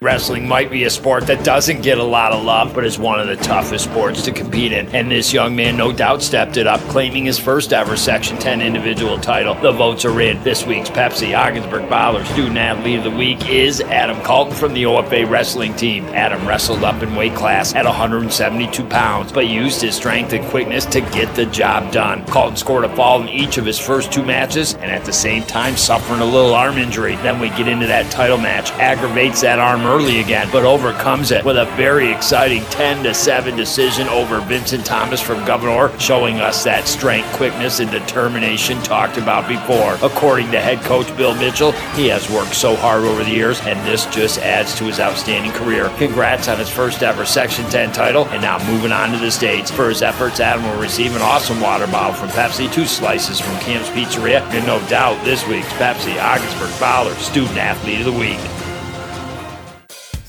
Speaker 6: Wrestling might be a sport that doesn't get a lot of love, but is one of the toughest sports to compete in. And this young man no doubt stepped it up, claiming his first ever Section 10 individual title. The votes are in. This week's Pepsi Ogdensburg Bowler Student Athlete of the Week is Adam Colton from the OFA wrestling team. Adam wrestled up in weight class at 172 pounds, but used his strength and quickness to get the job done. Colton scored a fall in each of his first two matches, and at the same time suffering a little arm injury. Then we get into that title match, aggravates that arm early again, but overcomes it with a very exciting 10 to 7 decision over Vincent Thomas from Gouverneur, showing us that strength, quickness, and determination talked about before. According to head coach Bill Mitchell, he has worked so hard over the years, and this just adds to his outstanding career. Congrats on his first ever Section 10 title, and now moving on to the States. For his efforts, Adam will receive an awesome water bottle from Pepsi, two slices from Camp's Pizzeria, and no doubt this week's Pepsi Ogdensburg Fowler Student Athlete of the Week.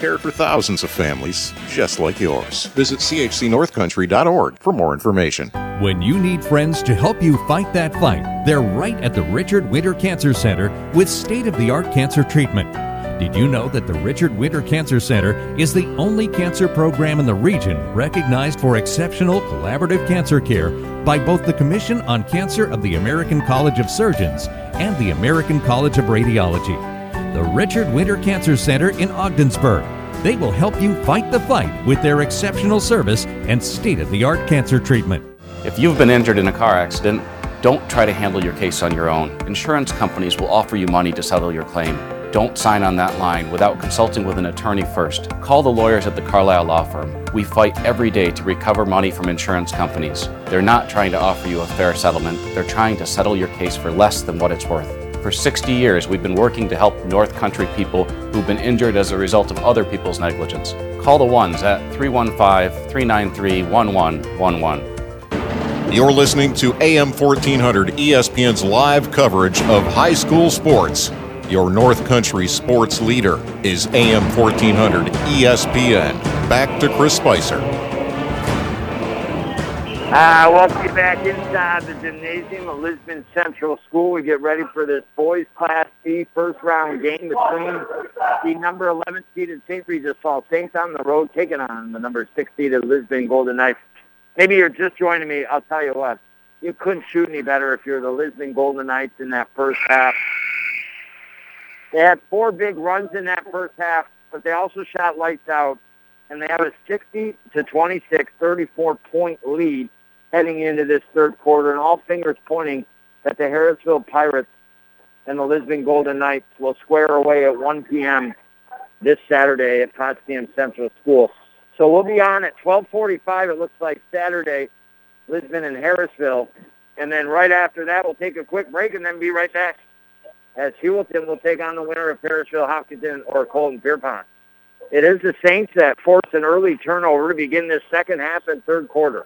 Speaker 7: cared for thousands of families just like yours. Visit chcnorthcountry.org for more information.
Speaker 3: When you need friends to help you fight that fight, they're right at the Richard Winter Cancer Center with state of the art cancer treatment. Did you know that the Richard Winter Cancer Center is the only cancer program in the region recognized for exceptional collaborative cancer care by both the Commission on Cancer of the American College of Surgeons and the American College of Radiology? The Richard Winter Cancer Center in Ogdensburg. They will help you fight the fight with their exceptional service and state of the art cancer treatment.
Speaker 13: If you've been injured in a car accident, don't try to handle your case on your own. Insurance companies will offer you money to settle your claim. Don't sign on that line without consulting with an attorney first. Call the lawyers at the Carlisle Law Firm. We fight every day to recover money from insurance companies. They're not trying to offer you a fair settlement, they're trying to settle your case for less than what it's worth. For 60 years, we've been working to help North Country people who've been injured as a result of other people's negligence. Call the ones at 315 393 1111.
Speaker 7: You're listening to AM 1400 ESPN's live coverage of high school sports. Your North Country sports leader is AM 1400 ESPN. Back to Chris Spicer.
Speaker 2: Uh, welcome back inside the gymnasium of Lisbon Central School. We get ready for this boys Class B first round game between the number 11 seeded St. Regis Falls Saints on the road, taking on the number 6 seeded Lisbon Golden Knights. Maybe you're just joining me. I'll tell you what. You couldn't shoot any better if you're the Lisbon Golden Knights in that first half. They had four big runs in that first half, but they also shot lights out, and they have a 60 to 26, 34 point lead heading into this third quarter, and all fingers pointing that the Harrisville Pirates and the Lisbon Golden Knights will square away at 1 p.m. this Saturday at Potsdam Central School. So we'll be on at 12:45. It looks like Saturday, Lisbon and Harrisville, and then right after that, we'll take a quick break and then be right back as Heuvelton will take on the winner of Parishville Hopkinton or Colton Pierrepont. It is the Saints that force an early turnover to begin this second half and third quarter.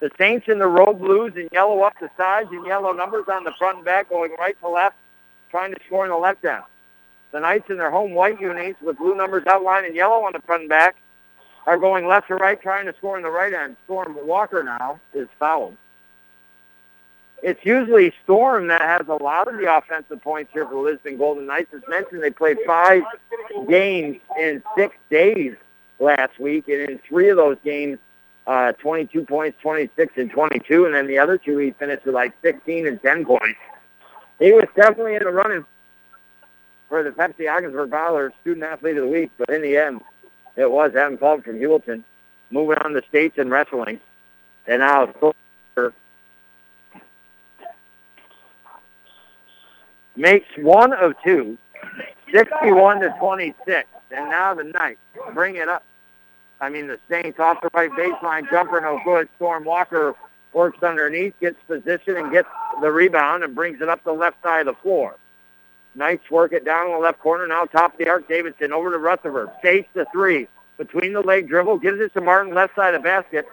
Speaker 2: The Saints in the road blues and yellow up the sides and yellow numbers on the front and back going right to left, trying to score in the left end. The Knights in their home white unis with blue numbers outlined in yellow on the front and back are going left to right, trying to score in the right end. Storm Walker now is fouled. It's usually Storm that has a lot of the offensive points here for the Lisbon Golden Knights. As mentioned, they played five games in six days last week, and in three of those games, uh, 22 points, 26 and 22, and then the other two he finished with like 16 and 10 points. He was definitely in the running for the Pepsi Ogdensburg Bowler Student Athlete of the Week, but in the end, it was Adam Culp from Heuvelton moving on to states and wrestling. And now makes one of two, 61 to 26. And now the Knights bring it up. I mean, the Saints off the right baseline jumper, no good. Storm Walker works underneath, gets position, and gets the rebound and brings it up the left side of the floor. Knights work it down in the left corner. Now top of the arc, Davidson over to Rutherford. States the three. Between the leg dribble, gives it to Martin, left side of the basket.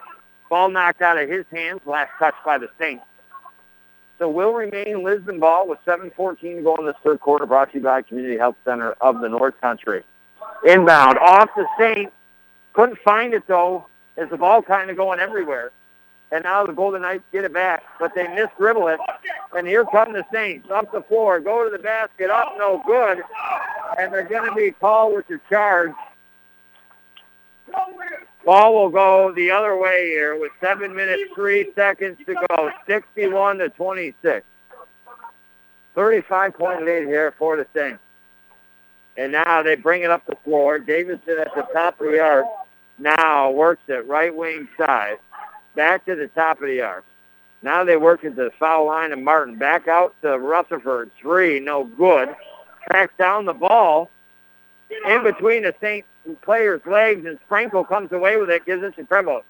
Speaker 2: Ball knocked out of his hands, last touch by the Saints. So will remain Lisbon ball with 7.14 to go in this third quarter, brought to you by Community Health Center of the North Country. Inbound, off the Saints. Couldn't find it, though, as the ball kind of going everywhere. And now the Golden Knights get it back, but they miss dribble it. And here come the Saints up the floor, go to the basket, up, no good. And they're going to be called with the charge. Ball will go the other way here with seven minutes, three seconds to go, 61 to 26. 35 point lead here for the Saints. And now they bring it up the floor. Davidson at the top of the arc now works it right wing side back to the top of the arc. Now they work at the foul line of Martin. Back out to Rutherford. Three, no good. Tracks down the ball in between the St. player's legs, and Sprinkle comes away with it, gives it to Prevost.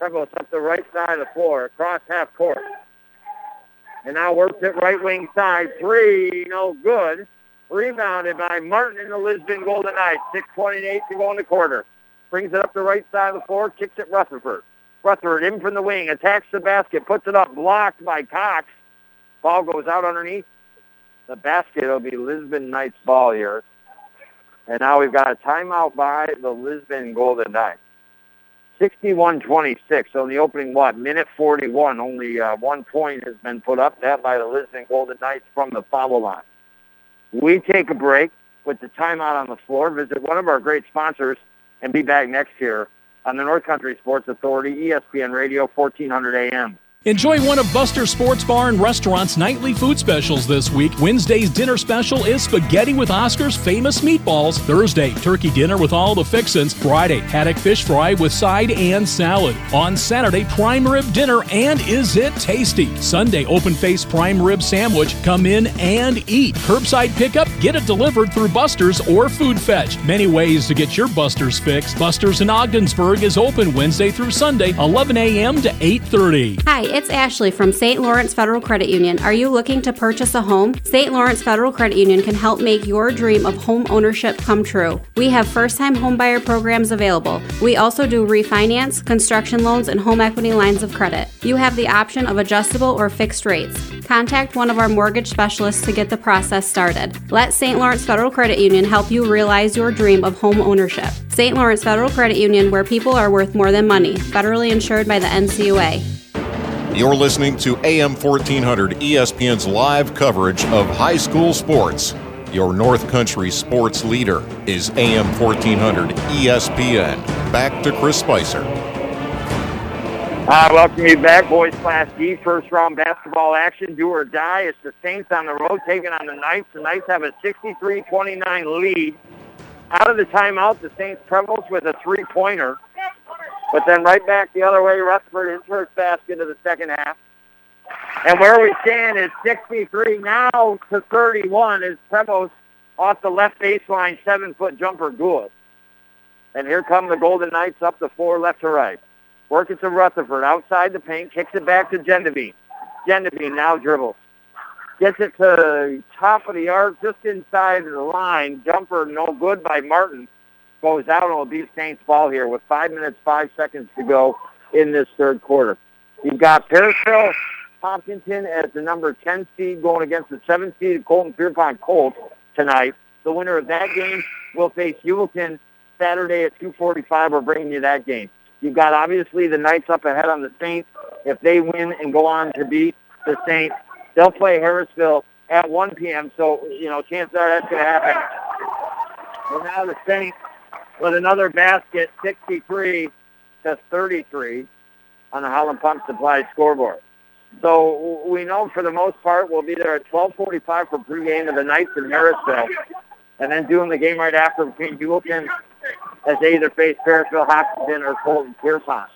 Speaker 2: Prevost up the right side of the floor, across half court. And now works it right wing side. Three, no good. Rebounded by Martin in the Lisbon Golden Knights. 6.28 to go in the quarter. Brings it up the right side of the floor, kicks it Rutherford. Rutherford in from the wing, attacks the basket, puts it up, blocked by Cox. Ball goes out underneath the basket. It'll be Lisbon Knights ball here. And now we've got a timeout by the Lisbon Golden Knights. 61-26. So in the opening, what, minute 41, only uh, one point has been put up, that by the Lisbon Golden Knights from the foul line. We take a break with the timeout on the floor, visit one of our great sponsors, and be back next year on the North Country Sports Authority, ESPN Radio, 1400 AM.
Speaker 8: Enjoy one of Buster Sports Bar and Restaurant's nightly food specials this week. Wednesday's dinner special is spaghetti with Oscar's famous meatballs. Thursday, turkey dinner with all the fixins. Friday, haddock fish fry with side and salad. On Saturday, prime rib dinner and is it tasty? Sunday, open face prime rib sandwich. Come in and eat. Curbside pickup, get it delivered through Buster's or Food Fetch. Many ways to get your Buster's fix. Buster's in Ogdensburg is open Wednesday through Sunday, 11 a.m. to 8:30.
Speaker 12: Hi, it's Ashley from St. Lawrence Federal Credit Union. Are you looking to purchase a home? St. Lawrence Federal Credit Union can help make your dream of home ownership come true. We have first time homebuyer programs available. We also do refinance, construction loans, and home equity lines of credit. You have the option of adjustable or fixed rates. Contact one of our mortgage specialists to get the process started. Let St. Lawrence Federal Credit Union help you realize your dream of home ownership. St. Lawrence Federal Credit Union, where people are worth more than money, federally insured by the NCUA.
Speaker 7: You're listening to AM 1400 ESPN's live coverage of high school sports. Your North Country sports leader is AM 1400 ESPN. Back to Chris Spicer.
Speaker 2: Uh, welcome you back, boys Class D, first round basketball action, do or die. It's the Saints on the road taking on the Knights. The Knights have a 63-29 lead. Out of the timeout, the Saints Prevost with a three-pointer. But then right back the other way, Rutherford his first basket of the second half. And where we stand is 63 now to 31 is Prevost off the left baseline, seven-foot jumper good. And here come the Golden Knights up the floor left to right. Work it to Rutherford outside the paint, kicks it back to Gendevine. Gendevine now dribbles. Gets it to top of the arc, just inside the line. Jumper no good by Martin goes out and will be Saints ball here with five minutes, five seconds to go in this third quarter. You've got Parishville Hopkinton as the number 10 seed going against the 7 seed Colton Pierrepont Colts tonight. The winner of that game will face Heuvelton Saturday at 2.45. We're bringing you that game. You've got obviously the Knights up ahead on the Saints. If they win and go on to beat the Saints, they'll play Harrisville at 1 p.m. So, you know, chances are that's going to happen. Well, now the Saints with another basket, 63 to 33 on the Howland Pump Supply scoreboard. So we know for the most part we'll be there at 12:45 for pregame of the Knights in Harrisville, and then doing the game right after between Heuvelton as they either face Parishville, Hopkinton, or Colton Pierrepont.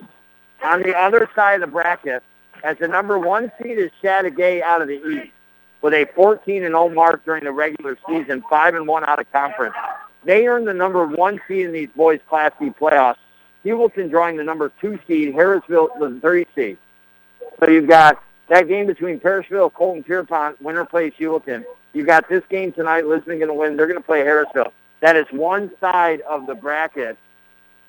Speaker 2: On the other side of the bracket, as the number one seed is Chateaugay out of the East, with a 14 and 0 mark during the regular season, five and one out of conference. They earned the number one seed in these boys' Class B playoffs. Heuvelton drawing the number two seed, Harrisville the three seed. So you've got that game between Parishville, Colton Pierrepont, winner plays Heuvelton. You've got this game tonight, Lisbon going to win. They're going to play Harrisville. That is one side of the bracket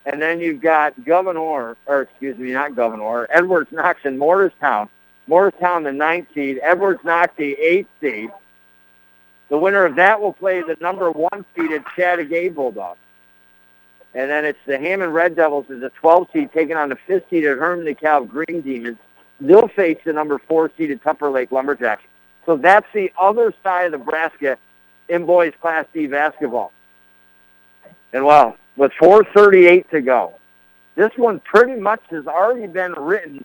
Speaker 2: And then you've got Gouverneur, or excuse me, not Gouverneur, Edwards Knox and Morristown. Morristown, the ninth seed. Edwards Knox, the eighth seed. The winner of that will play the number one seeded Chateaugay Bulldogs. And then it's the Hammond Red Devils as a 12 seed taking on the fifth seeded Hermon DeKalb Green Demons. They'll face the number four seeded Tupper Lake Lumberjacks. So that's the other side of Nebraska in boys Class D basketball. And well, with 4.38 to go, this one pretty much has already been written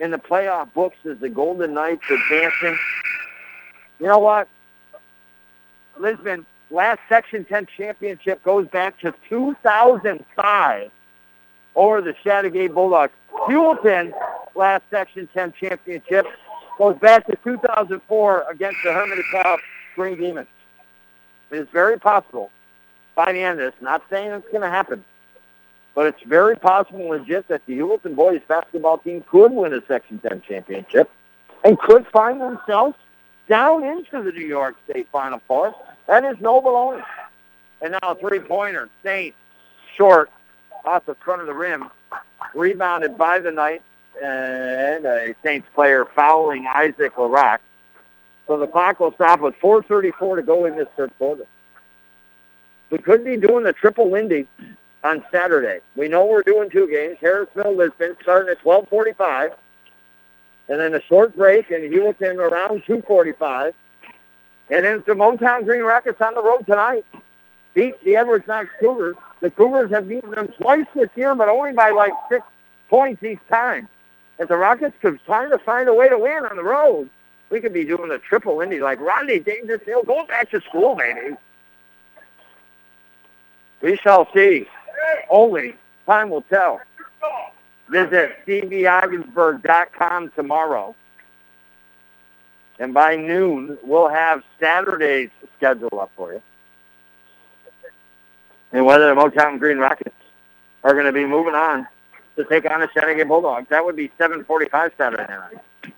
Speaker 2: in the playoff books as the Golden Knights advancing. You know what? Lisbon, last Section 10 championship goes back to 2005 over the Chateaugay Bulldogs. Heuvelton, last Section 10 championship, goes back to 2004 against the Hermitage Green Demons. It is very possible by the end of this, not saying it's going to happen, but it's very possible and legit that the Heuvelton boys basketball team could win a Section 10 championship and could find themselves down into the New York State Final Four. That is no baloney. And now a three-pointer. Saint, short, off the front of the rim, rebounded by the Knights, and a Saints player fouling Isaac LaRock. So the clock will stop with 4.34 to go in this third quarter. We could be doing the triple Lindy on Saturday. We know we're doing two games. Harrisville, Lisbon, starting at 1245. And then a short break and in Heuvelton around 245. And then the Motown Green Rockets on the road tonight. Beat the Edwards Knox Cougars. The Cougars have beaten them twice this year, but only by like six points each time. If the Rockets could try to find a way to win on the road, we could be doing a triple Indy like Rodney Dangerfield going back to school, baby. We shall see. Only time will tell. Visit stevieogginsburg.com tomorrow. And by noon, we'll have Saturday's schedule up for you. And whether the Motown Green Rockets are going to be moving on to take on the Chateaugay Bulldogs. That would be 745 Saturday night.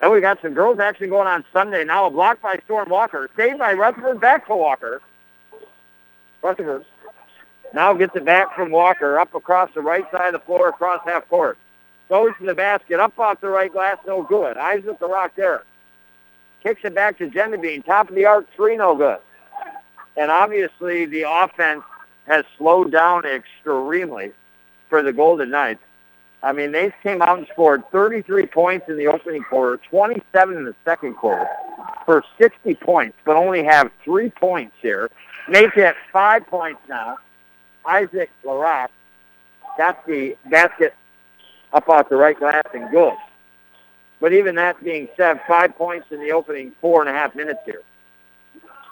Speaker 2: And we got some girls action going on Sunday. Now a block by Storm Walker. Saved by Rutherford. Back to Walker. Rutherford now gets it back from Walker up across the right side of the floor, across half court. Goes to the basket, up off the right glass, no good. Isaac LaRock there. Kicks it back to Genevieve. Top of the arc, three, no good. And obviously the offense has slowed down extremely for the Golden Knights. I mean, they came out and scored 33 points in the opening quarter, 27 in the second quarter for 60 points, but only have three points here. Make it five points now. Isaac LaRock got the basket up off the right glass and good. But even that being said, five points in the opening four and a half minutes here.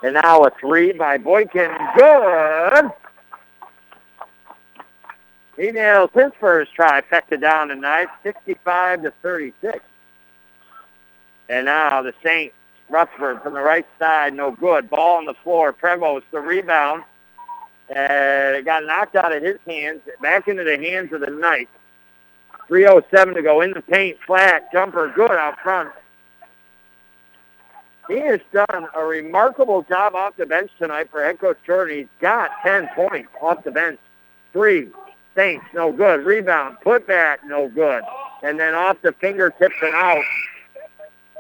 Speaker 2: And now a three by Boykin. Good. He nails his first trifecta down tonight, 65 to 36. And now the Saints, Rutherford from the right side, no good. Ball on the floor. Prevost, the rebound. Uh, and it got knocked out of his hands, back into the hands of the Knights. 3.07 to go in the paint, flat, jumper, good out front. He has done a remarkable job off the bench tonight for head coach Jordan. He's got 10 points off the bench. Three, Saints, no good. Rebound, put back, no good. And then off the fingertips and out.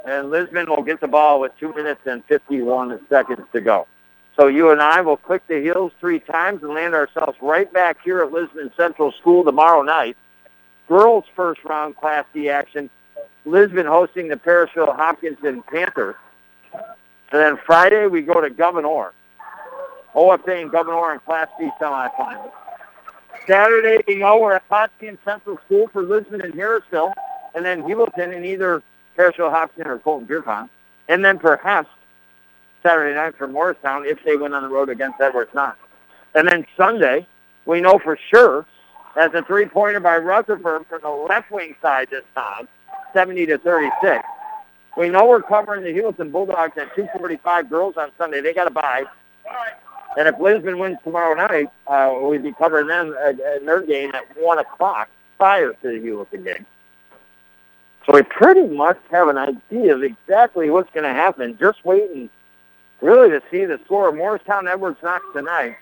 Speaker 2: And Lisbon will get the ball with 2 minutes and 51 seconds to go. So you and I will click the heels three times and land ourselves right back here at Lisbon Central School tomorrow night. Girls first round Class D action. Lisbon hosting the Parishville Hopkinton Panthers. And then Friday we go to Gouverneur. OFA and Gouverneur in Class D semifinals. Saturday, you know, we're at Potsdam Central School for Lisbon and Harrisville. And then Heuvelton in either Parishville Hopkinton or Colton Pierrepont. And then perhaps Saturday night for Morristown if they win on the road against Edwards Knox. And then Sunday, we know for sure that's a three-pointer by Rutherford from the left wing side this time, 70 to 36. We know we're covering the Heuvelton Bulldogs at 245 girls on Sunday. They got to buy. And if Lisbon wins tomorrow night, uh, we'd be covering them in their game at 1 o'clock prior to the Heuvelton game. So we pretty much have an idea of exactly what's going to happen. Just waiting really to see the score of Morristown Edwards Knox tonight.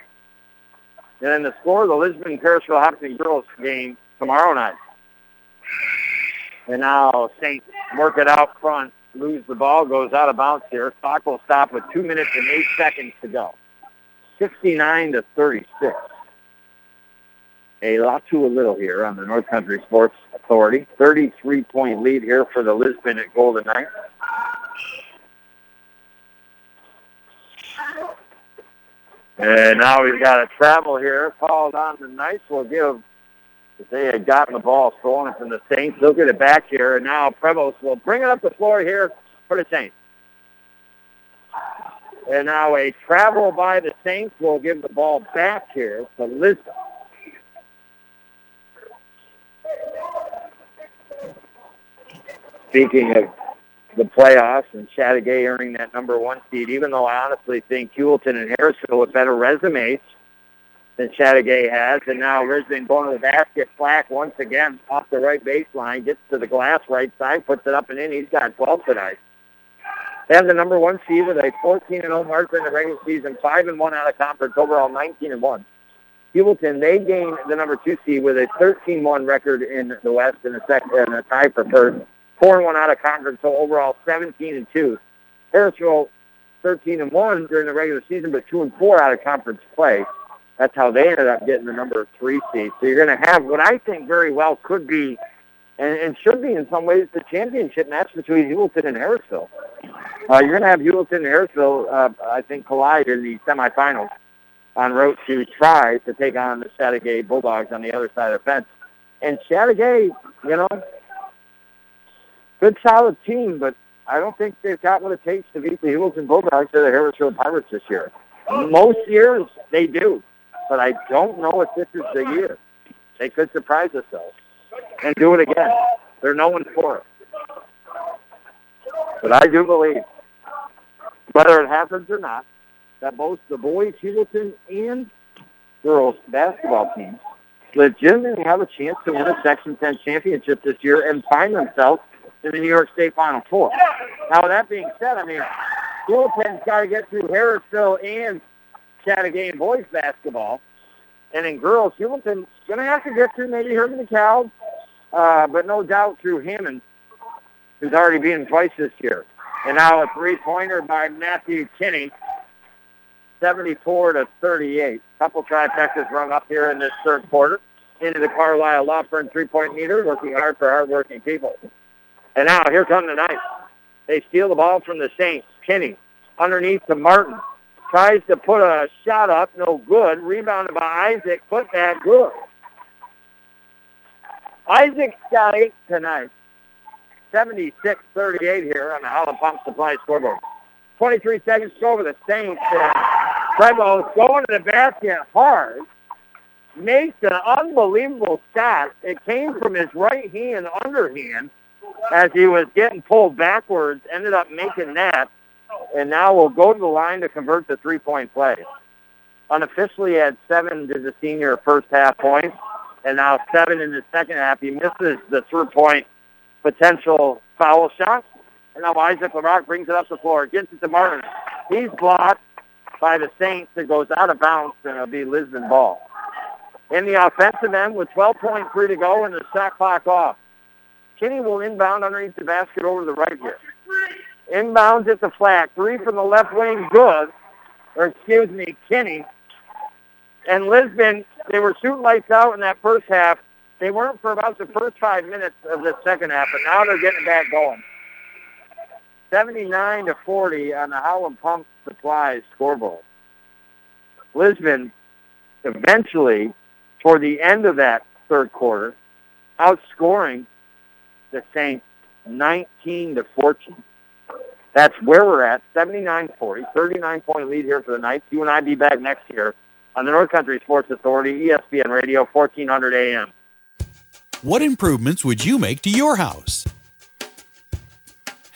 Speaker 2: And then the score of the Lisbon Parishville Hopkins girls game tomorrow night. And now Saints work it out front, lose the ball, goes out of bounds here. Clock will stop with two minutes and eight seconds to go. 69 to 36. A lot to a little here on the North Country Sports Authority. 33-point lead here for the Lisbon at Golden Knights. And now we've got a travel here called on the Knights. Will give if they had gotten the ball stolen from the Saints. They'll get it back here, and now Prevost will bring it up the floor here for the Saints. And now a travel by the Saints will give the ball back here to Lisbon. Speaking of the playoffs and Chateaugay earning that number one seed, even though I honestly think Heuvelton and Harrisville have better resumes than Chateaugay has. And now Lisbon going to the basket. Flack once again off the right baseline, gets to the glass right side, puts it up and in. He's got 12 tonight. They have the number one seed with a 14 and 0 mark in the regular season, five and one out of conference, overall 19 and one. Heuvelton, they gained the number two seed with a 13-1 record in the West and a second and a tie for first, four and one out of conference, so overall 17 and two. Harrisville, 13 and one during the regular season, but two and four out of conference play. That's how they ended up getting the number three seed. So you're going to have what I think very well could be, and, and should be in some ways, the championship match between Heuvelton and Harrisville. Uh, you're going to have Heuvelton and Harrisville, uh, I think, collide in the semifinals en route to try to take on the Chateaugay Bulldogs on the other side of the fence. And Chateaugay, you know, good solid team, but I don't think they've got what it takes to beat the Heuvelton Bulldogs or the Harrisville Pirates this year. Most years they do, but I don't know if this is the year. They could surprise us though and do it again. They're known for it. But I do believe, whether it happens or not, that both the boys, Heuvelton, and girls basketball teams legitimately have a chance to win a Section 10 championship this year and find themselves in the New York State Final Four. Now, with that being said, I mean, Heuvelton's got to get through Harrisville and Chateaugay boys basketball. And in girls, Heuvelton's going to have to get through maybe Hermon DeKalb, uh, but no doubt through Hammond, who's already been twice this year. And now a three-pointer by Matthew Kinney, 74 to 38. Couple trifectas rung up here in this third quarter into the Carlisle Law Firm three-point meter, working hard for hard-working people. And now here come the Knights. They steal the ball from the Saints. Kinney underneath to Martin. Tries to put a shot up, no good. Rebounded by Isaac, put that good. Isaac's got eight tonight. 76-38 here on the Howland Pump Supply scoreboard. 23 seconds to go for the Saints. Uh, Prevost going to the basket hard. Makes an unbelievable shot. It came from his right hand underhand as he was getting pulled backwards. Ended up making that. And now we'll go to the line to convert the three-point play. Unofficially had seven to the senior first half points, and now seven in the second half. He misses the three-point potential foul shot. And now Isaac LaRock brings it up the floor, gets it to Martin. He's blocked by the Saints. It goes out of bounds, and it'll be Lisbon ball. In the offensive end, with 12.3 to go and the shot clock off, Kinney will inbound underneath the basket over the right here. Inbounds at the flat. Three from the left wing, good. Or excuse me, Kinney. And Lisbon, they were shooting lights out in that first half. They weren't for about the first five minutes of the second half, but now they're getting back going. 79 to 40 on the Howland Pump Supplies scoreboard. Lisbon eventually, toward the end of that third quarter, outscoring the Saints 19 to 14. That's where we're at, 79-40, 39-point lead here for the Knights. You and I be back next year on the North Country Sports Authority, ESPN Radio, 1400 AM.
Speaker 11: What improvements would you make to your house?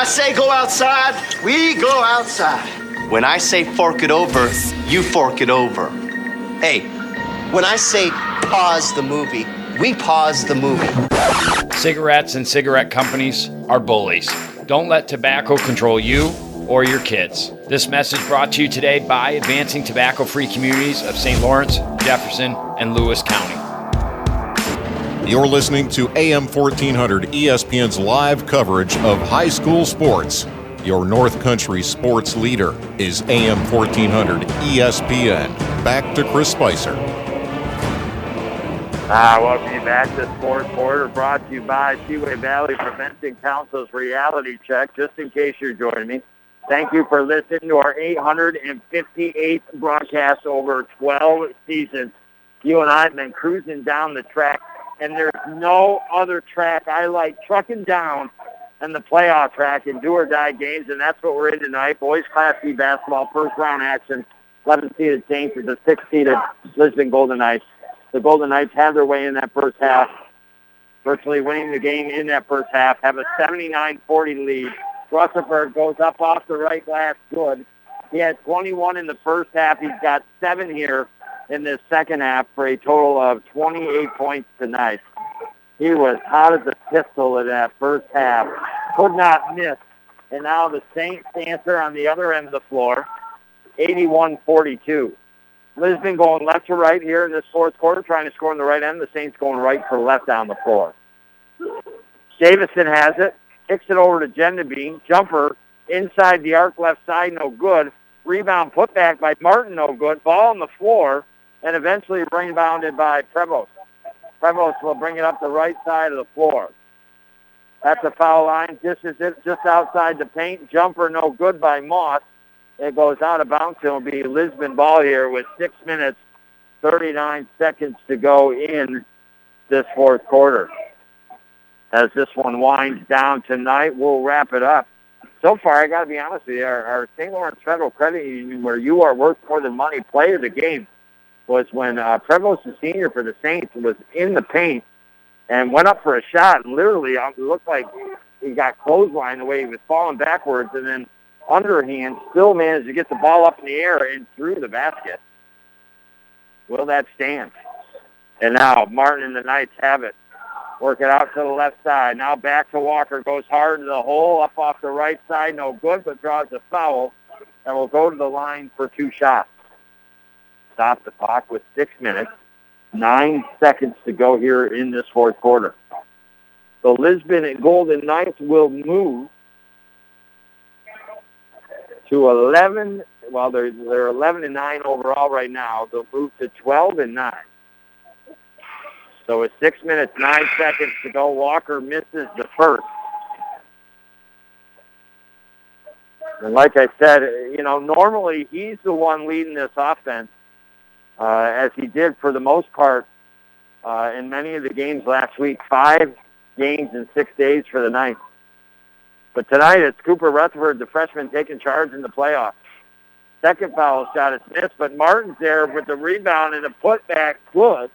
Speaker 5: I say go outside, we go outside. When I say fork it over, you fork it over. Hey, when I say pause the movie, we pause the movie.
Speaker 6: Cigarettes and cigarette companies are bullies. Don't let tobacco control you or your kids. This message brought to you today by Advancing Tobacco Free Communities of St. Lawrence, Jefferson, and Lewis County.
Speaker 7: You're listening to AM 1400 ESPN's live coverage of high school sports. Your North Country sports leader is AM 1400 ESPN. Back to Chris Spicer.
Speaker 2: Ah, welcome you back to Sports Border, brought to you by Seaway Valley Prevention Council's Reality Check. Just in case you're joining me, thank you for listening to our 858th broadcast over 12 seasons. You and I have been cruising down the track, and there's no other track I like trucking down than the playoff track in do or die games, and that's what we're in tonight. Boys Class B basketball, first round action. 11 seeded Saints to the 6 seeded Lisbon Golden Knights. The Golden Knights have their way in that first half, virtually winning the game in that first half, have a 79-40 lead. Rutherford goes up off the right glass, good. He had 21 in the first half. He's got seven here in this second half for a total of 28 points tonight. He was hot as a pistol in that first half. Could not miss. And now the Saints answer on the other end of the floor, 81-42. Lisbon going left to right here in this fourth quarter, trying to score on the right end. The Saints going right for left down the floor. Davison has it, kicks it over to Gendabine. Jumper inside the arc left side, no good. Rebound put back by Martin, no good. Ball on the floor, and eventually rebounded by Prevost. Prevost will bring it up the right side of the floor. That's a foul line. Just as it just outside the paint. Jumper no good by Moss. It goes out of bounds. It'll be Lisbon ball here with six minutes, 39 seconds to go in this fourth quarter. As this one winds down tonight, we'll wrap it up. So far, I got to be honest with you, our, our St. Lawrence Federal Credit Union, where you are worth more than money, play of the game was when uh, Prevost, the senior for the Saints, was in the paint and went up for a shot. And literally, uh, it looked like he got clothesline the way he was falling backwards, and then underhand still managed to get the ball up in the air and through the basket. Will that stand? And now Martin and the Knights have it. Work it out to the left side. Now back to Walker. Goes hard to the hole. Up off the right side. No good, but draws a foul. And will go to the line for two shots. Stop the clock with six minutes. Nine seconds to go here in this fourth quarter. The Lisbon and Golden Knights will move to 11. Well, they're they're 11 and 9 overall right now. They'll move to 12 and 9. So with six minutes, nine seconds to go, Walker misses the first. And like I said, you know, normally he's the one leading this offense, uh, as he did for the most part uh, in many of the games last week. Five games in six days for the Knights. But tonight it's Cooper Rutherford, the freshman, taking charge in the playoffs. Second foul shot is missed, but Martin's there with the rebound and the putback good.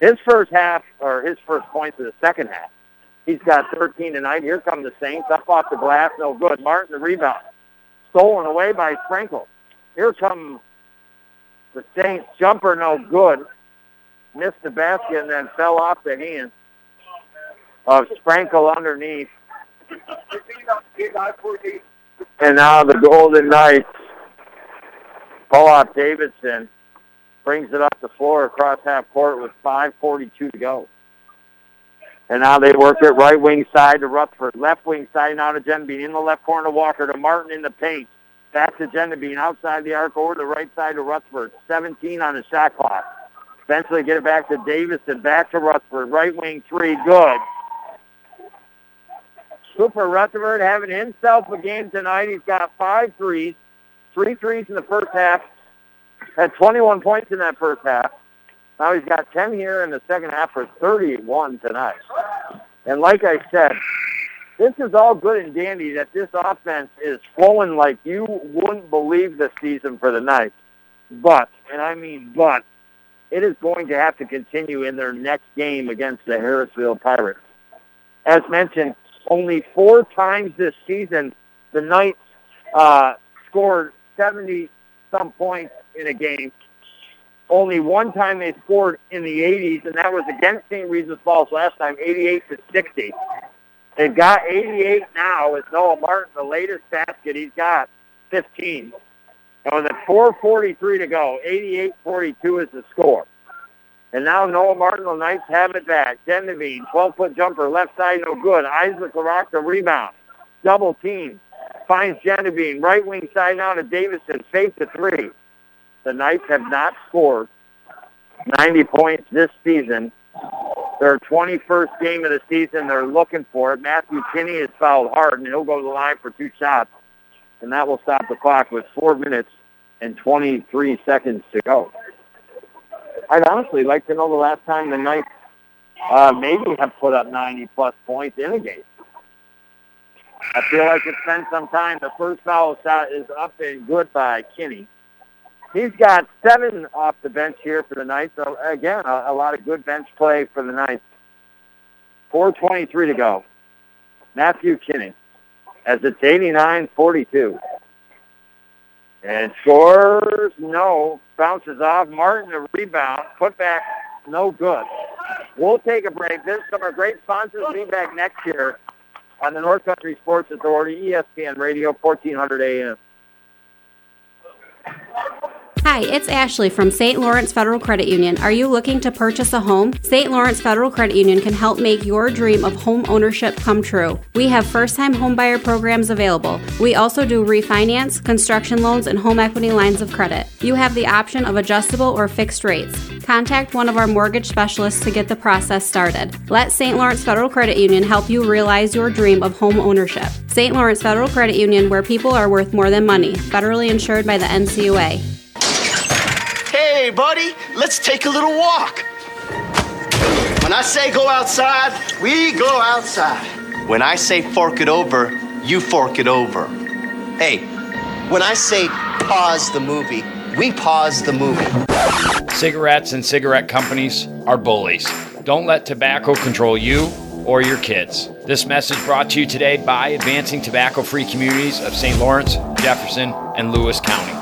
Speaker 2: His first half, or his first points of the second half, he's got 13 tonight. Here come the Saints up off the glass, no good. Martin the rebound, stolen away by Sprinkle. Here come the Saints jumper, no good. Missed the basket and then fell off the hands of Sprinkle underneath. And now the Golden Knights off Davidson, brings it up the floor across half court with 5.42 to go. And now they work it right wing side to Rutherford. Left wing side now to Gendabine. In the left corner to Walker to Martin in the paint. Back to being outside the arc over the right side to Rutherford. 17 on the shot clock. Eventually get it back to Davison. Back to Rutherford. Right wing three. Good. Cooper Rutherford having himself a game tonight. He's got five threes, three threes in the first half. Had 21 points in that first half. Now he's got 10 here in the second half for 31 tonight. And like I said, this is all good and dandy that this offense is flowing like you wouldn't believe this season for the Knights. But, and I mean but, it is going to have to continue in their next game against the Harrisville Pirates. As mentioned, only four times this season the Knights uh, scored 70 some points in a game. Only one time they scored in the 80s, and that was against St. Regis Falls last time, 88 to 60. They've got 88 now with Noah Martin, the latest basket. He's got 15. And with a 4.43 to go, 88-42 is the score. And now Noah Martin, the Knights have it back. Genevieve, 12-foot jumper, left side, no good. Isaac LaRock, the rebound. Double team. Finds Genevieve, right wing side now to Davison. Fake to three. The Knights have not scored 90 points this season. Their 21st game of the season, they're looking for it. Matthew Kinney has fouled hard, and he'll go to the line for two shots and that will stop the clock with four minutes and 23 seconds to go. I'd honestly like to know the last time the Knights uh, maybe have put up 90 plus points in a game. I feel like it's been some time. The first foul shot is up and good by Kinney. He's got seven off the bench here for the Knights. So again, a, a lot of good bench play for the Knights. 4.23 to go. Matthew Kinney as it's 89-42. And scores, no. Bounces off. Martin, a rebound. Put back, no good. We'll take a break. This of our great sponsors. Be back next year on the North Country Sports Authority, ESPN Radio, 1400 AM.
Speaker 12: Hi, it's Ashley from St. Lawrence Federal Credit Union. Are you looking to purchase a home? St. Lawrence Federal Credit Union can help make your dream of home ownership come true. We have first time homebuyer programs available. We also do refinance, construction loans, and home equity lines of credit. You have the option of adjustable or fixed rates. Contact one of our mortgage specialists to get the process started. Let St. Lawrence Federal Credit Union help you realize your dream of home ownership. St. Lawrence Federal Credit Union, where people are worth more than money, federally insured by the NCUA.
Speaker 5: Hey, buddy, let's take a little walk. When I say go outside, we go outside. When I say fork it over, you fork it over. Hey, when I say pause the movie, we pause the movie.
Speaker 6: Cigarettes and cigarette companies are bullies. Don't let tobacco control you or your kids. This message brought to you today by Advancing Tobacco Free Communities of St. Lawrence, Jefferson, and Lewis County.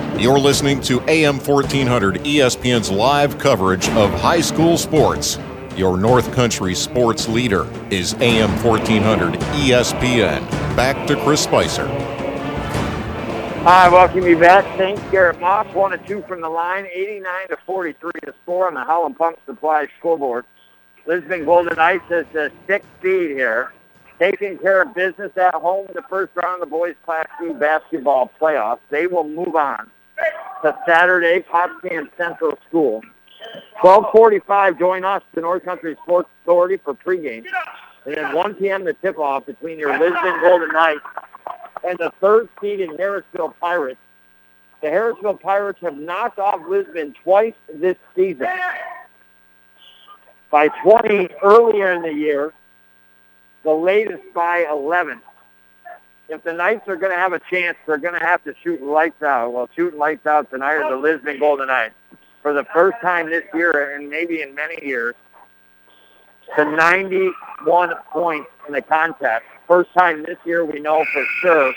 Speaker 7: You're listening to AM 1400 ESPN's live coverage of high school sports. Your North Country sports leader is AM 1400 ESPN. Back to Chris Spicer.
Speaker 2: Hi, welcome you back. Thanks, Garrett Moss. One and two from the line, 89 to 43 to score on the Howland Pump Supply scoreboard. Lisbon Golden Knights is the sixth seed here, taking care of business at home in the first round of the boys' Class B basketball playoffs. They will move on to Saturday, Potsdam Central School. 1245, join us, the North Country Sports Authority for pregame. And then 1 p.m. the tip-off between your Lisbon Golden Knights and the third seed in Harrisville Pirates. The Harrisville Pirates have knocked off Lisbon twice this season. By 20 earlier in the year, the latest by 11 if the Knights are going to have a chance, they're going to have to shoot lights out. Well, shooting lights out tonight are the Lisbon Golden Knights. For the first time this year, and maybe in many years, to 91 points in the contest. First time this year we know for sure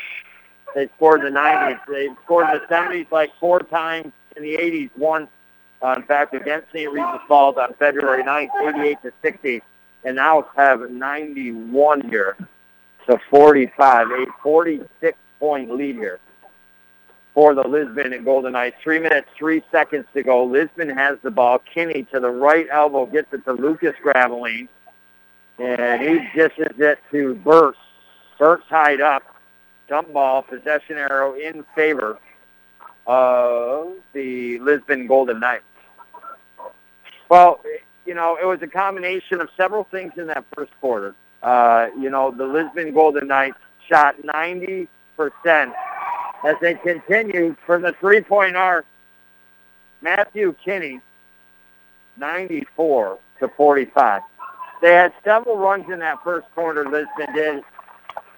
Speaker 2: they scored the 90s. They scored the 70s like four times in the 80s. One, uh, in fact, against St. Regis Falls on February 9th, 88 to 60, and now have 91 here to 45, a 46-point lead here for the Lisbon and Golden Knights. Three minutes, three seconds to go. Lisbon has the ball. Kinney to the right elbow gets it to Lucas Graveline. And he dishes it to Burks. Burks tied up. Jump ball, possession arrow in favor of the Lisbon Golden Knights. Well, you know, it was a combination of several things in that first quarter. Uh, you know, the Lisbon Golden Knights shot 90% as they continued from the three-point arc. Matthew Kinney, 94 to 45. They had several runs in that first quarter, Lisbon did.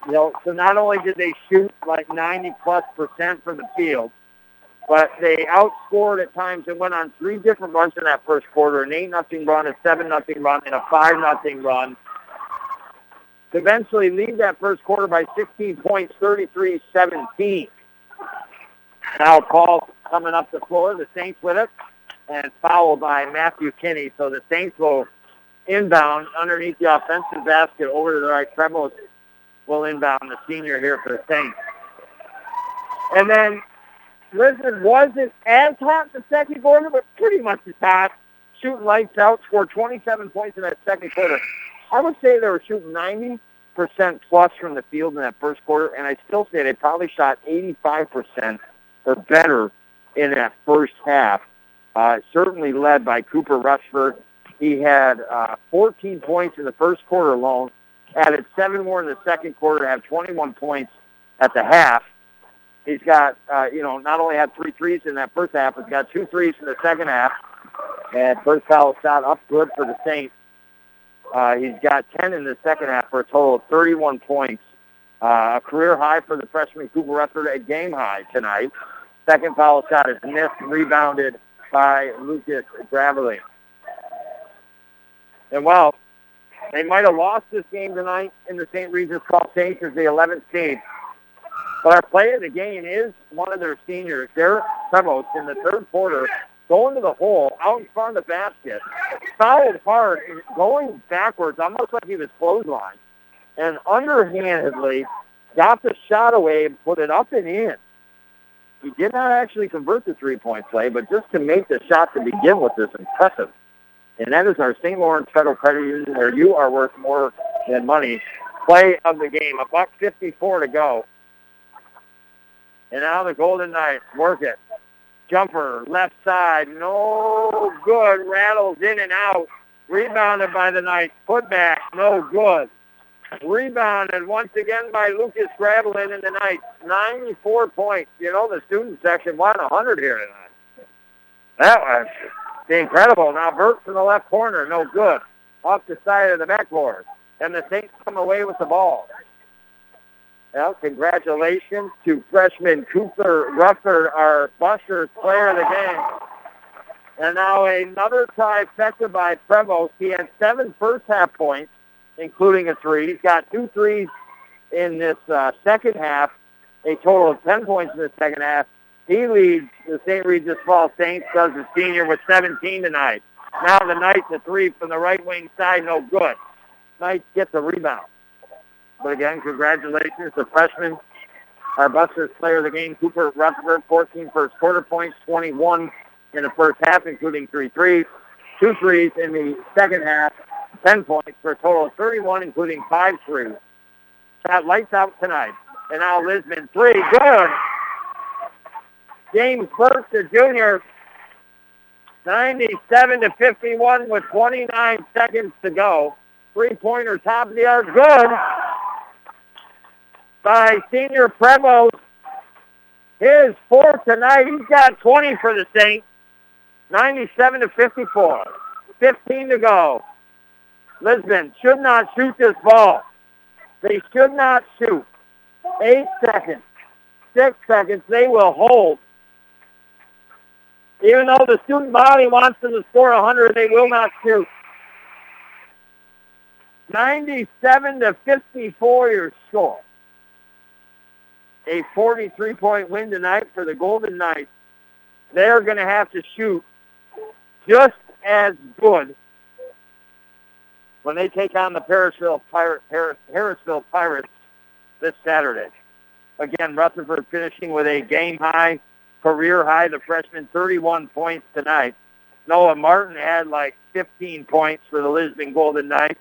Speaker 2: You know, so not only did they shoot like 90 plus percent from the field, but they outscored at times and went on three different runs in that first quarter, an 8 nothing run, a 7 nothing run, and a 5 nothing run. To eventually lead that first quarter by 16 points, 33-17. Now Paul coming up the floor, the Saints with it, and fouled by Matthew Kinney. So the Saints will inbound underneath the offensive basket over to the right. Prevost will inbound the senior here for the Saints. And then Lisbon wasn't as hot in the second quarter, but pretty much as hot. Shooting lights out, scored 27 points in that second quarter. I would say they were shooting 90% plus from the field in that first quarter, and I still say they probably shot 85% or better in that first half. Uh, certainly led by Cooper Rutherford. He had uh, 14 points in the first quarter alone, added seven more in the second quarter, had 21 points at the half. He's got, uh, you know, not only had three threes in that first half, but got two threes in the second half. And first foul shot up good for the Saints. Uh, he's got 10 in the second half for a total of 31 points. Uh, a career high for the freshman Cooper Rutherford, a game high tonight. Second foul shot is missed, rebounded by Lucas Graveline. And well, they might have lost this game tonight in the St. Regis Falls Saints as the 11th seed. But our play of the game is one of their seniors, Derek Prevost, in the third quarter, going to the hole, out in front of the basket, fouled hard, going backwards, almost like he was clothesline, and underhandedly got the shot away and put it up and in. He did not actually convert the three-point play, but just to make the shot to begin with is impressive. And that is our St. Lawrence Federal Credit Union, where you are worth more than money. Play of the game, a buck 54 to go. And now the Golden Knights work it. Jumper, left side, no good. Rattles in and out. Rebounded by the Knights. Put back, no good. Rebounded once again by Lucas Graveline in the Knights. 94 points. You know, the student section won 100 here tonight. That was incredible. Now Burt from the left corner, no good. Off the side of the backboard. And the Saints come away with the ball. Well, congratulations to freshman Cooper Rutherford, our Busters player of the game. And now another trifecta by Prevost. He had seven first half points, including a three. He's got two threes in this uh, second half, a total of 10 points in the second half. He leads the St. Regis Falls Saints, does the senior with 17 tonight. Now the Knights a three from the right wing side, no good. Knights get the rebound. But again, congratulations to freshman, our Busters player of the game, Cooper Rutherford, 14 first quarter points, 21 in the first half, including three threes, two threes in the second half, 10 points for a total of 31, including five threes. Shot lights out tonight. And now Lisbon, three, good. James Burks, the junior, 97 to 51 with 29 seconds to go. Three-pointer top of the arc, good by senior Prevost. His fourth tonight. He's got 20 for the Saints. 97 to 54. 15 to go. Lisbon should not shoot this ball. They should not shoot. Eight seconds. Six seconds. They will hold. Even though the student body wants them to score 100, they will not shoot. 97 to 54 your score a 43-point win tonight for the Golden Knights. They're going to have to shoot just as good when they take on the Parisville, Pirate, Paris, Harrisville Pirates this Saturday. Again, Rutherford finishing with a game-high, career-high, the freshman, 31 points tonight. Noah Martin had like 15 points for the Lisbon Golden Knights.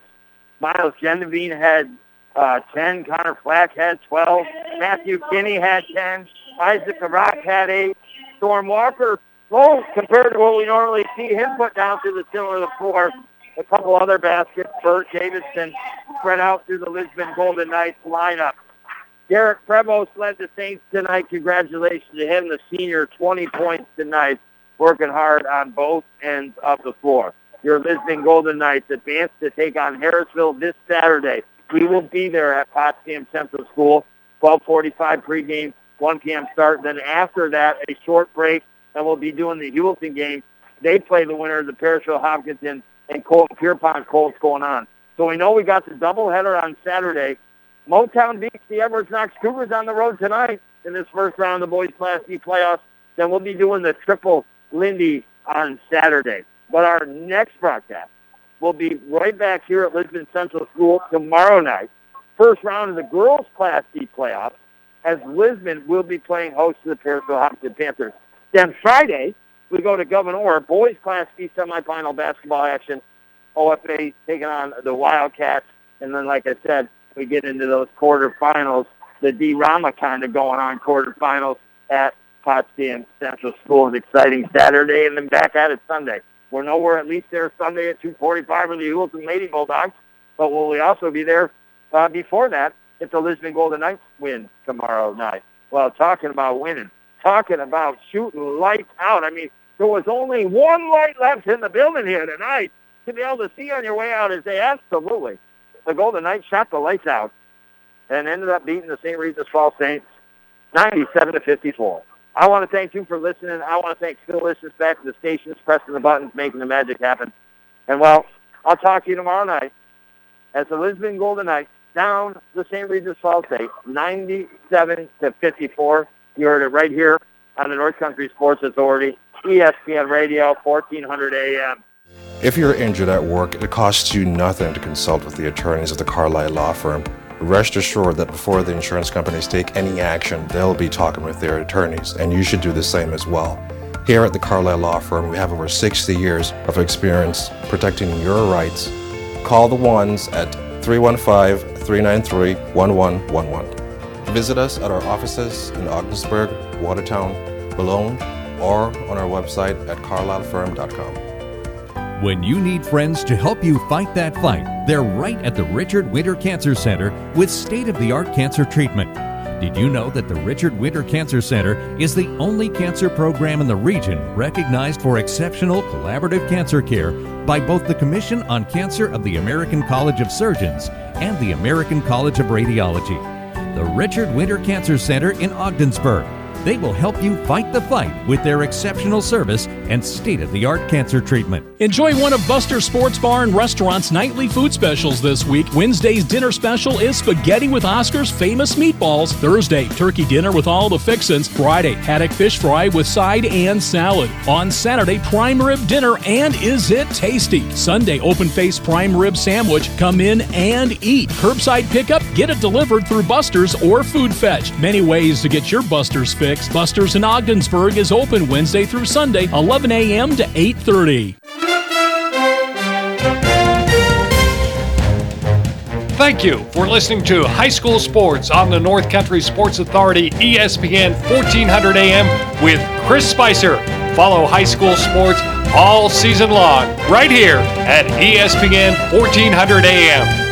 Speaker 2: Miles Genevieve had uh, 10. Connor Flack had 12. Matthew Kinney had 10. Isaac Rock had 8. Storm Walker, low compared to what we normally see him put down to the center of the floor. A couple other baskets. Bert Davidson spread out through the Lisbon Golden Knights lineup. Derek Prevost led the Saints tonight. Congratulations to him, the senior, 20 points tonight, working hard on both ends of the floor. Your Lisbon Golden Knights advance to take on Harrisville this Saturday. We will be there at Potsdam Central School, 1245 pregame, 1 p.m. start. Then after that, a short break, and we'll be doing the Heuvelton game. They play the winner of the Parishville Hopkinton and Colton Pierrepont Colts going on. So we know we got the doubleheader on Saturday. Motown beats the Edwards Knox Cougars on the road tonight in this first round of the boys Class D playoffs. Then we'll be doing the triple Lindy on Saturday. But our next broadcast will be right back here at Lisbon Central School tomorrow night. First round of the girls Class D playoffs as Lisbon will be playing host to the Parishville Hopkins Panthers. Then Friday, we go to Gouverneur, boys Class D semifinal basketball action. OFA taking on the Wildcats. And then, like I said, we get into those quarterfinals, the D-Rama kind of going on quarterfinals at Potsdam Central School. An exciting Saturday and then back at it Sunday. We're nowhere at least there Sunday at 245 with the Heuvelton Lady Bulldogs, but will we also be there uh, before that if the Lisbon Golden Knights win tomorrow night? Well, talking about winning, talking about shooting lights out. I mean, there was only one light left in the building here tonight to be able to see on your way out is they absolutely the Golden Knights shot the lights out and ended up beating the St. Regis Falls Saints 97 to 54. I want to thank you for listening. I want to thank Phil Listens back to the stations, pressing the buttons, making the magic happen. And well, I'll talk to you tomorrow night as the Lisbon Golden Knights down the St. Regis Falls State 97 to 54. You heard it right here on the North Country Sports Authority, ESPN Radio, 1400 AM.
Speaker 14: If you're injured at work, it costs you nothing to consult with the attorneys of the Carlisle Law Firm. Rest assured that before the insurance companies take any action, they'll be talking with their attorneys, and you should do the same as well. Here at the Carlisle Law Firm, we have over 60 years of experience protecting your rights. Call the ones at 315 393 1111. Visit us at our offices in Ogdensburg, Watertown, Malone, or on our website at carlislefirm.com.
Speaker 3: When you need friends to help you fight that fight, they're right at the Richard Winter Cancer Center with state of the art cancer treatment. Did you know that the Richard Winter Cancer Center is the only cancer program in the region recognized for exceptional collaborative cancer care by both the Commission on Cancer of the American College of Surgeons and the American College of Radiology? The Richard Winter Cancer Center in Ogdensburg. They will help you fight the fight with their exceptional service and state of the art cancer treatment.
Speaker 8: Enjoy one of Buster Sports Bar and Restaurant's nightly food specials this week. Wednesday's dinner special is spaghetti with Oscar's famous meatballs. Thursday, turkey dinner with all the fixins. Friday, haddock fish fry with side and salad. On Saturday, prime rib dinner and is it tasty? Sunday, open face prime rib sandwich. Come in and eat. Curbside pickup, get it delivered through Buster's or Food Fetch. Many ways to get your Buster's fix. Buster's in Ogdensburg is open Wednesday through Sunday, 11 a.m. to 8:30.
Speaker 1: Thank you for listening to High School Sports on the North Country Sports Authority ESPN 1400 AM with Chris Spicer. Follow high school sports all season long right here at ESPN 1400 AM.